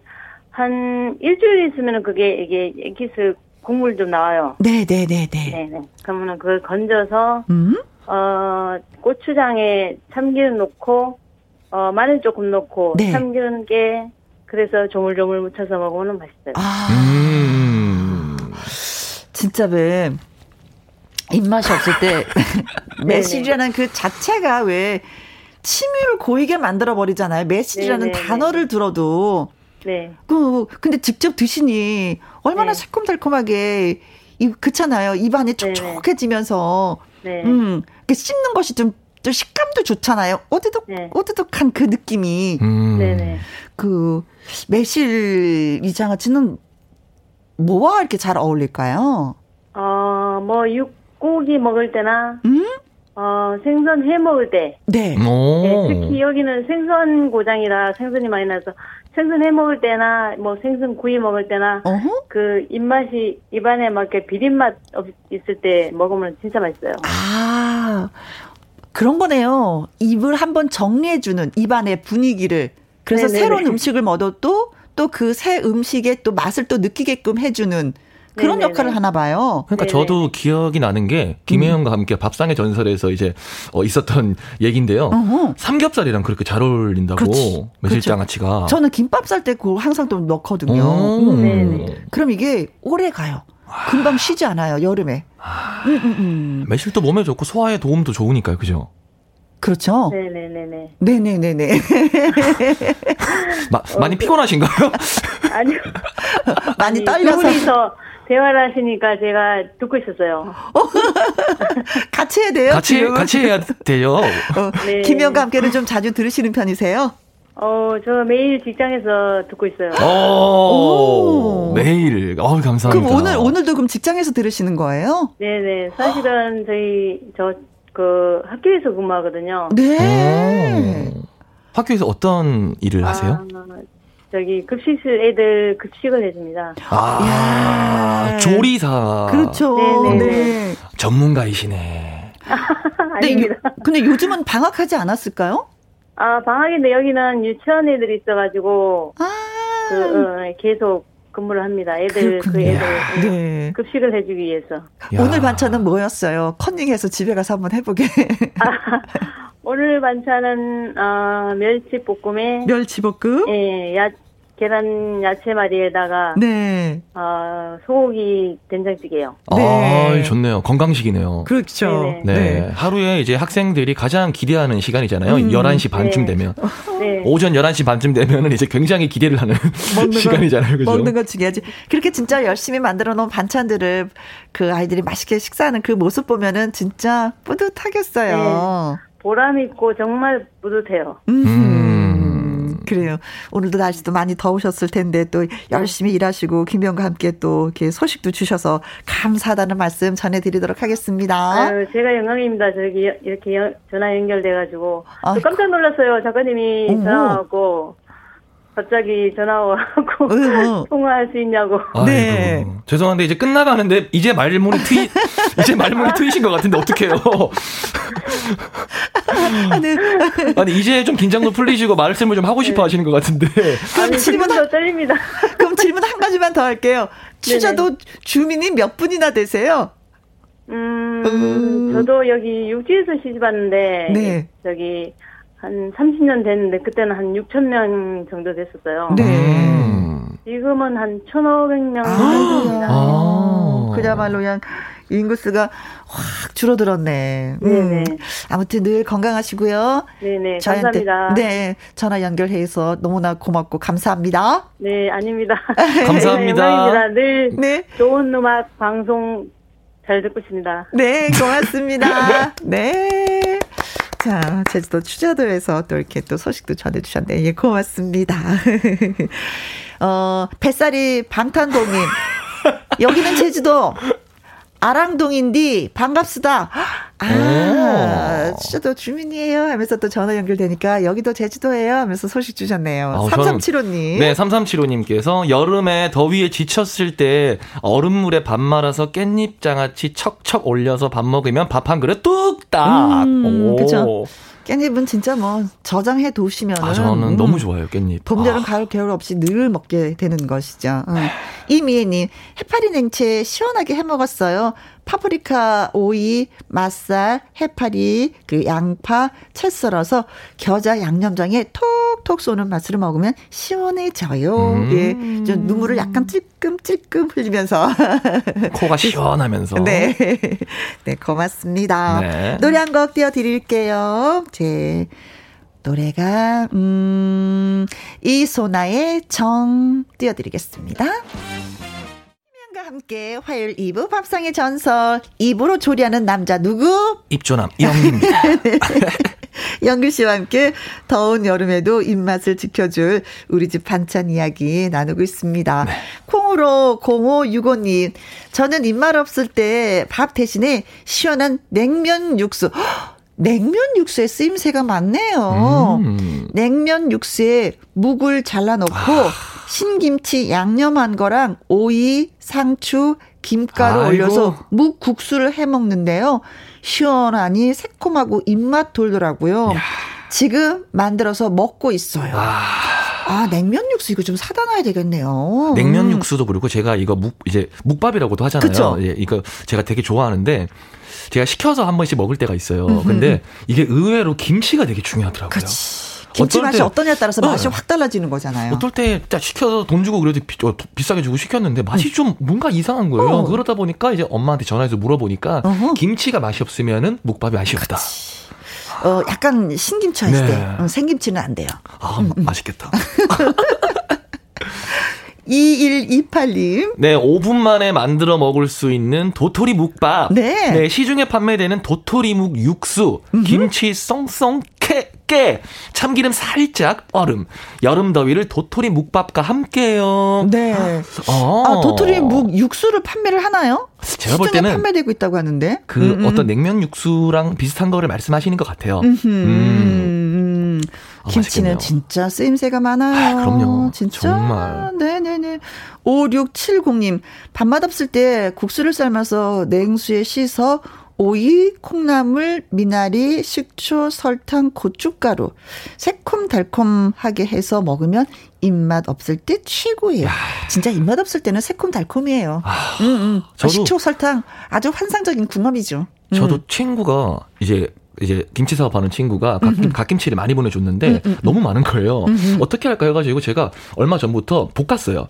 한 일주일 있으면은 그게 이게 엑기스 국물 좀 나와요.
네네네네.
네네. 그러면은 그걸 건져서
음?
어 고추장에 참기름 넣고 어 마늘 조금 넣고
네.
참기름 깨 그래서 조물조물 묻혀서 먹으면 맛있어요.
아,
음.
진짜 왜 입맛이 없을 때 매실이라는 그 자체가 왜 침을 고이게 만들어 버리잖아요. 매실이라는
네네네.
단어를 들어도
네.
그 근데 직접 드시니 얼마나
네.
새콤달콤하게 이 그렇잖아요. 입안이
네네.
촉촉해지면서
네.
음, 그 씹는 것이 좀, 또 식감도 좋잖아요. 오드득,
네.
오드득한 그 느낌이,
음.
네네.
그, 매실 이 장아찌는 뭐와 이렇게 잘 어울릴까요?
어, 뭐, 육고기 먹을 때나,
음?
어, 생선 회 먹을 때,
네.
오.
네, 특히 여기는 생선 고장이라 생선이 많이 나서, 생선 회 먹을 때나, 뭐, 생선 구이 먹을 때나,
어허?
그, 입맛이, 입안에 막 이렇게 비린맛 없, 있을 때 먹으면 진짜 맛있어요.
아, 그런 거네요. 입을 한번 정리해 주는 입안의 분위기를. 그래서
네네네.
새로운 음식을 먹어도 또 그 새 음식의 또 맛을 또 느끼게끔 해 주는 그런
네네네.
역할을 하나 봐요.
그러니까
네네.
저도 기억이 나는 게 김혜영과 함께 밥상의 전설에서 이제 어, 있었던 얘기인데요.
어허.
삼겹살이랑 그렇게 잘 어울린다고
그렇지.
매실장아찌가.
저는 김밥 쌀 때 그거 항상 또 넣거든요.
오.
음.
네네.
그럼 이게 오래 가요. 금방 쉬지 않아요, 여름에. 음, 음, 음.
매실도 몸에 좋고 소화에 도움도 좋으니까요, 그죠?
그렇죠.
네네네네.
네네네네.
마- 많이 피곤하신가요?
아니요.
많이
아니,
떨려서
두 분이서 대화를 하시니까 제가 듣고 있었어요.
같이 해야 돼요.
같이
지금?
같이 해야 돼요.
어,
네.
김영과 함께는 좀 자주 들으시는 편이세요?
어, 저 매일 직장에서 듣고 있어요.
오,
오.
매일. 어, 감사합니다.
그럼 오늘 오늘도 그럼 직장에서 들으시는 거예요?
네네. 사실은 저희, 저, 그, 학교에서 근무하거든요.
네.
오. 학교에서 어떤 일을 하세요?
아, 저기, 급식실 애들 급식을 해줍니다.
아,
야.
조리사.
그렇죠.
네네네.
네.
전문가이시네.
근데, 요,
아닙니다.
근데 요즘은 방학하지 않았을까요?
아, 방학인데 여기는 유치원 애들이 있어가지고,
아,
그, 어, 계속 근무를 합니다. 애들, 그
그렇군요.
애들.
네.
급식을 해주기 위해서.
야.
오늘 반찬은 뭐였어요? 컨닝해서 집에 가서 한번 해보게.
오늘 반찬은, 어, 멸치 볶음에,
멸치 볶음?
예, 야, 계란 야채말이에다가,
네.
어, 소고기 된장찌개요.
네.
아, 좋네요. 건강식이네요.
그렇죠.
네네.
네. 하루에 이제 학생들이 가장 기대하는 시간이잖아요.
음.
11시 반쯤
네.
되면.
네.
오전 11시 반쯤 되면은 이제 굉장히 기대를 하는 시간이잖아요. 그죠?
먹는 거 중요하지. 그렇게 진짜 열심히 만들어 놓은 반찬들을 그 아이들이 맛있게 식사하는 그 모습 보면은 진짜 뿌듯하겠어요.
보람 있고 정말 뿌듯해요.
음. 그래요. 오늘도 날씨도 많이 더우셨을 텐데 또 열심히 일하시고 김영과 함께 또 이렇게 소식도 주셔서 감사하다는 말씀 전해드리도록 하겠습니다.
아유, 제가 영광입니다. 저기 여- 이렇게 여- 전화 연결돼가지고. 깜짝 놀랐어요. 작가님이. 전화하고 갑자기 전화 와고
어머.
통화할 수 있냐고.
아이고,
네.
죄송한데 이제 끝나가는데 이제 말문이 트이 이제 말문이 트이신 것 같은데 어떡해요?
아니,
아니 이제 좀 긴장도 풀리시고 말씀을 좀 하고 싶어 하시는 것 같은데.
아니
질문
지금도 떨립니다.
그럼 질문 한 가지만 더 할게요. 취저도 주민이 몇 분이나 되세요?
음,
음.
저도 여기 육지에서 시집 왔는데
네.
저기 한 30년 됐는데 그때는 한 6천 명 정도 됐었어요.
네.
음.
지금은 한 1,500명
아.
정도입니다.
아.
그야말로 그냥 인구수가 확 줄어들었네. 음.
네네.
아무튼 늘 건강하시고요.
네네,
저희한테
감사합니다.
네 전화 연결해서 너무나 고맙고 감사합니다.
네, 아닙니다.
감사합니다.
영광입니다. 늘
네,
좋은 음악 방송 잘 듣고 있습니다.
네 고맙습니다. 네. 자, 제주도 추자도에서 또 이렇게 또 소식도 전해주셨네. 예, 고맙습니다. 어, 뱃살이 방탄동님. 여기는 제주도 아랑동인디 반갑습니다. 아,
오.
추자도 주민이에요 하면서 또 전화 연결되니까 여기도 제주도예요 하면서 소식 주셨네요.
아우, 저는-
3375님.
네, 3375님께서 여름에 더위에 지쳤을 때 얼음물에 밥 말아서 깻잎 장아찌 척척 올려서 밥 먹으면 밥 한 그릇 뚝딱.
음,
오.
그쵸. 깻잎은 진짜 뭐 저장해 두시면
아, 저는 너무 좋아요, 깻잎.
봄, 여름,
아.
가을, 겨울 없이 늘 먹게 되는 것이죠. 응. 이미애님, 해파리 냉채 시원하게 해 먹었어요. 파프리카, 오이, 맛살, 해파리, 그 양파, 채 썰어서 겨자 양념장에 톡톡 쏘는 맛으로 먹으면 시원해져요.
음.
예. 좀 눈물을 약간 찔끔찔끔 흘리면서.
코가 시원하면서.
네. 네, 고맙습니다.
네.
노래 한 곡 띄워 드릴게요. 제 노래가, 음, 이소나의 정 띄워 드리겠습니다. 김현과 함께 화요일 2부 밥상의 전설 2부로 조리하는 남자 누구?
입조남 이영기입니다.
영규 씨와 함께 더운 여름에도 입맛을 지켜줄 우리 집 반찬 이야기 나누고 있습니다. 콩으로 0565님, 저는 입맛 없을 때 밥 대신에 시원한 냉면 육수. 헉, 냉면 육수에 쓰임새가 많네요.
음.
냉면 육수에 묵을 잘라놓고
아.
신김치 양념한 거랑 오이, 상추, 김가루
아이고.
올려서 묵국수를 해 먹는데요. 시원하니 새콤하고 입맛 돌더라고요. 지금 만들어서 먹고 있어요.
아,
아, 냉면 육수 이거 좀 사다 놔야 되겠네요.
냉면
음.
육수도 그렇고 제가 이거 묵 이제 묵밥이라고도 하잖아요.
그쵸?
예, 이거 제가 되게 좋아하는데 제가 시켜서 한 번씩 먹을 때가 있어요.
음흠.
근데 이게 의외로 김치가 되게 중요하더라고요.
그렇지. 김치 맛이
때-
어떠냐에 따라서
어.
맛이 확 달라지는 거잖아요.
어떨 때딱 시켜서 돈 주고 그래도 비, 어, 비싸게 주고 시켰는데 맛이 좀 뭔가 이상한 거예요.
어.
그러다 보니까 이제 엄마한테 전화해서 물어보니까
어허.
김치가 맛이 없으면은 묵밥이 맛이 없다.
어, 약간 신김치 했을
네.
때 어, 생김치는 안 돼요.
아
음,
맛있겠다.
2128님.
네, 5분 만에 만들어 먹을 수 있는 도토리 묵밥.
네.
시중에 판매되는 도토리 묵 육수, 김치 썽썽 캐, 깨, 참기름 살짝, 얼음. 여름 더위를 도토리 묵밥과 함께해요.
네.
어.
아, 도토리 묵 육수를 판매를 하나요?
제가 볼 때는
판매되고 있다고 하는데.
그
음, 음.
어떤 냉면 육수랑 비슷한 거를 말씀하시는 것 같아요.
음흠.
음.
음.
아,
김치는
맛있겠네요.
진짜 쓰임새가 많아요.
아, 그럼요.
진짜.
정말.
네네네. 5670님. 밥맛 없을 때 국수를 삶아서 냉수에 씻어 오이, 콩나물, 미나리, 식초, 설탕, 고춧가루 새콤달콤하게 해서 먹으면 입맛 없을 때 최고예요. 진짜 입맛 없을 때는 새콤달콤이에요. 음, 음.
아, 저도-
식초, 설탕 아주 환상적인 궁합이죠. 음.
저도 친구가 이제 이제 김치 사업하는 친구가 갓김, 갓김치를 많이 보내줬는데
음,
너무 많은 거예요. 어떻게 할까 해가지고 제가 얼마 전부터 볶았어요.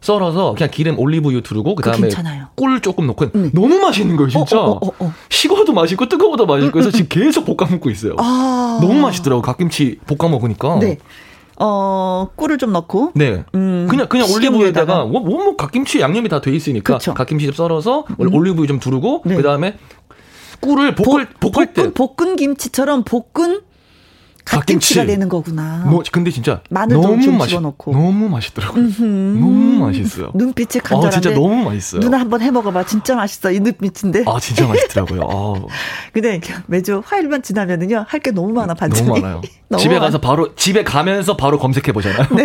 썰어서 그냥 기름 올리브유 두르고 그다음에. 꿀 조금 넣고 너무 맛있는 거예요 진짜.
어, 어, 어, 어.
식어도 맛있고 뜨거워도 맛있고 그래서 지금 계속 볶아 먹고 있어요.
아.
너무 맛있더라고 갓김치 볶아 먹으니까.
네. 어, 꿀을 좀 넣고.
네.
음,
그냥 그냥. 올리브유에다가 뭐, 뭐, 뭐 갓김치 양념이 다 돼 있으니까
그쵸. 음.
갓김치 좀 썰어서 올리브유 좀 두르고
네.
그다음에 꿀을 볶을 볶을 때
볶은 김치처럼 볶은 갓김치가
갓김치.
되는 거구나.
뭐, 근데 진짜
마늘도
너무
좀
맛있
집어넣고.
너무 맛있더라고요. 너무 맛있어요.
눈빛이
아
간절한데.
진짜 너무 맛있어요.
누나 한번 해 먹어 봐. 진짜 맛있어. 이 눈빛인데.
아 진짜 맛있더라고요. 아,
근데 매주 화요일만 지나면은요 할 게 너무 많아 반찬이.
너무 많아요.
너무
집에
많아.
가서 바로 집에 가면서 바로 검색해 보잖아요.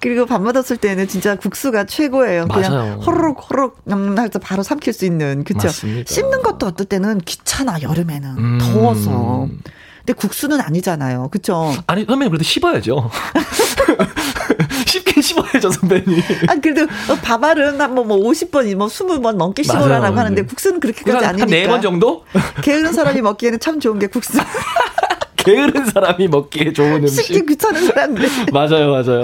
그리고 밥 맛없을 때는 진짜 국수가 최고예요.
맞아요.
그냥 호로록 호로록 해서 바로 삼킬 수 있는 그쵸.
맞습니다.
씹는 것도 어떨 때는 귀찮아 여름에는
음.
더워서. 근데 국수는 아니잖아요. 그쵸?
아니 선배님 그래도 씹어야죠. 씹긴 씹어야죠 선배님.
아, 그래도 밥알은 한번 뭐 50번, 뭐 20번 넘게
맞아요.
씹어라라고 하는데
네.
국수는 그렇게까지 아니니까.
한 네 번 정도
게으른 사람이 먹기에는 참 좋은 게 국수.
게으른 사람이 먹기에 좋은 음식.
귀찮은 사람들.
맞아요, 맞아요.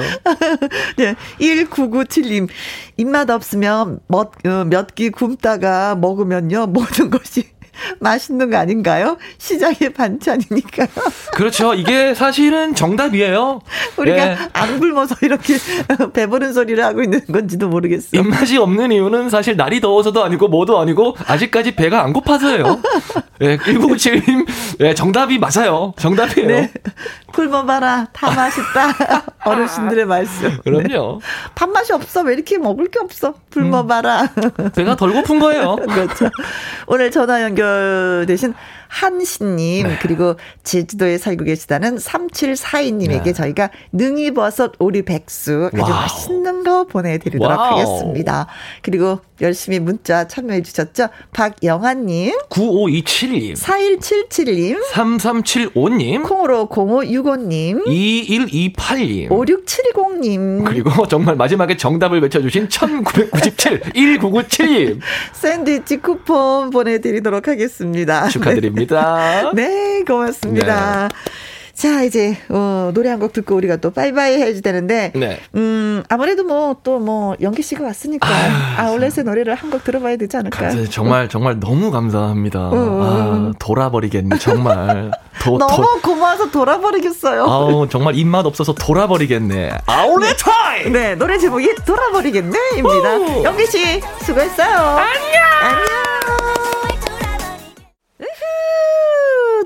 네. 1997님. 입맛 없으면 몇, 어, 몇끼 굶다가 먹으면요. 모든 것이 맛있는 거 아닌가요? 시장의 반찬이니까요.
그렇죠. 이게 사실은 정답이에요.
우리가
예.
안 굶어서 이렇게 배부른 소리를 하고 있는 건지도 모르겠어.
입맛이 없는 이유는 사실 날이 더워서도 아니고 뭐도 아니고 아직까지 배가 안 고파서예요. 예, 1997님, 예, 정답이 맞아요. 정답이에요.
네. 굶어봐라. 다 맛있다. 어르신들의 말씀. 네.
그럼요.
밥맛이 없어. 왜 이렇게 먹을 게 없어? 굶어봐라.
배가 덜 고픈 거예요.
그렇죠. 오늘 전화 연결 대신 한신님, 그리고 제주도에 살고 계시다는 3742님에게
네.
저희가 능이버섯 오리백숙 아주
wow.
맛있는 거 보내드리도록
wow.
하겠습니다. 그리고 열심히 문자 참여해 주셨죠? 박영아님,
9527님,
4177님,
3375님,
콩으로 0565님,
2128님,
5670님,
그리고 정말 마지막에 정답을 외쳐주신 1997 1997님
샌드위치 쿠폰 보내드리도록 하겠습니다.
축하드립니다.
네, 고맙습니다. 자, 이제, 어, 노래 한 곡 듣고 우리가 또 빠이빠이 해야지 되는데,
네.
음, 아무래도 뭐, 또 뭐, 연기 씨가 왔으니까, 아울렛의 노래를 한 곡 들어봐야 되지 않을까요?
네, 정말 정말 너무 감사합니다.
어.
아, 돌아버리겠네 정말. 도,
너무
도,
고마워서 돌아버리겠어요.
아우 정말 입맛 없어서 돌아버리겠네. 아울렛 타임.
네, 노래 제목이 돌아버리겠네입니다. 연기 씨, 수고했어요. 안녕! 안녕!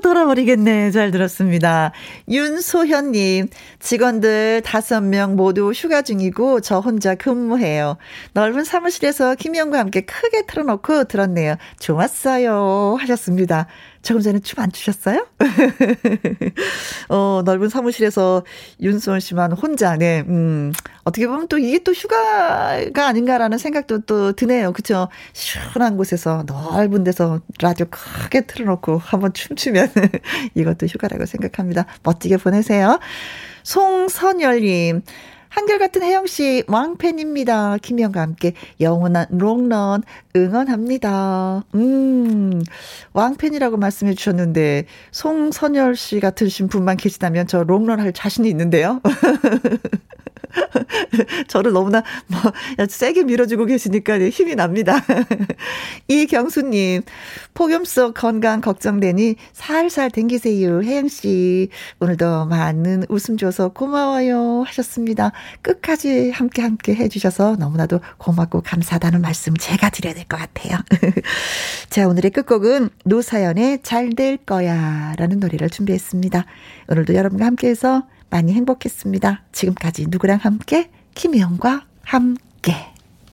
돌아버리겠네. 잘 들었습니다. 윤소현님, 직원들 다섯 명 모두 휴가 중이고 저 혼자 근무해요. 넓은 사무실에서 김영과 함께 크게 틀어놓고 들었네요. 좋았어요. 하셨습니다. 조금 전에 춤 안 추셨어요? 어, 넓은 사무실에서 윤소은 씨만 혼자, 네, 음, 어떻게 보면 또 이게 또 휴가가 아닌가라는 생각도 또 드네요. 그쵸? 시원한 곳에서, 넓은 데서 라디오 크게 틀어놓고 한번 춤추면 이것도 휴가라고 생각합니다. 멋지게 보내세요. 송선열님, 한결같은 혜영 씨 왕팬입니다. 김영과 함께 영원한 롱런 응원합니다. 음, 왕팬이라고 말씀해 주셨는데, 송선열 씨 같으신 분만 계시다면 저 롱런 할 자신이 있는데요. 저를 너무나 뭐 세게 밀어주고 계시니까 힘이 납니다. 이경수님 폭염 속 건강 걱정되니 살살 댕기세요. 혜영 씨 오늘도 많은 웃음 줘서 고마워요 하셨습니다. 끝까지 함께 함께 해주셔서 너무나도 고맙고 감사하다는 말씀 제가 드려야 될 것 같아요. 자 오늘의 끝곡은 노사연의 잘 될 거야 라는 노래를 준비했습니다. 오늘도 여러분과 함께해서 많이 행복했습니다. 지금까지 누구랑 함께? 김혜영과 함께.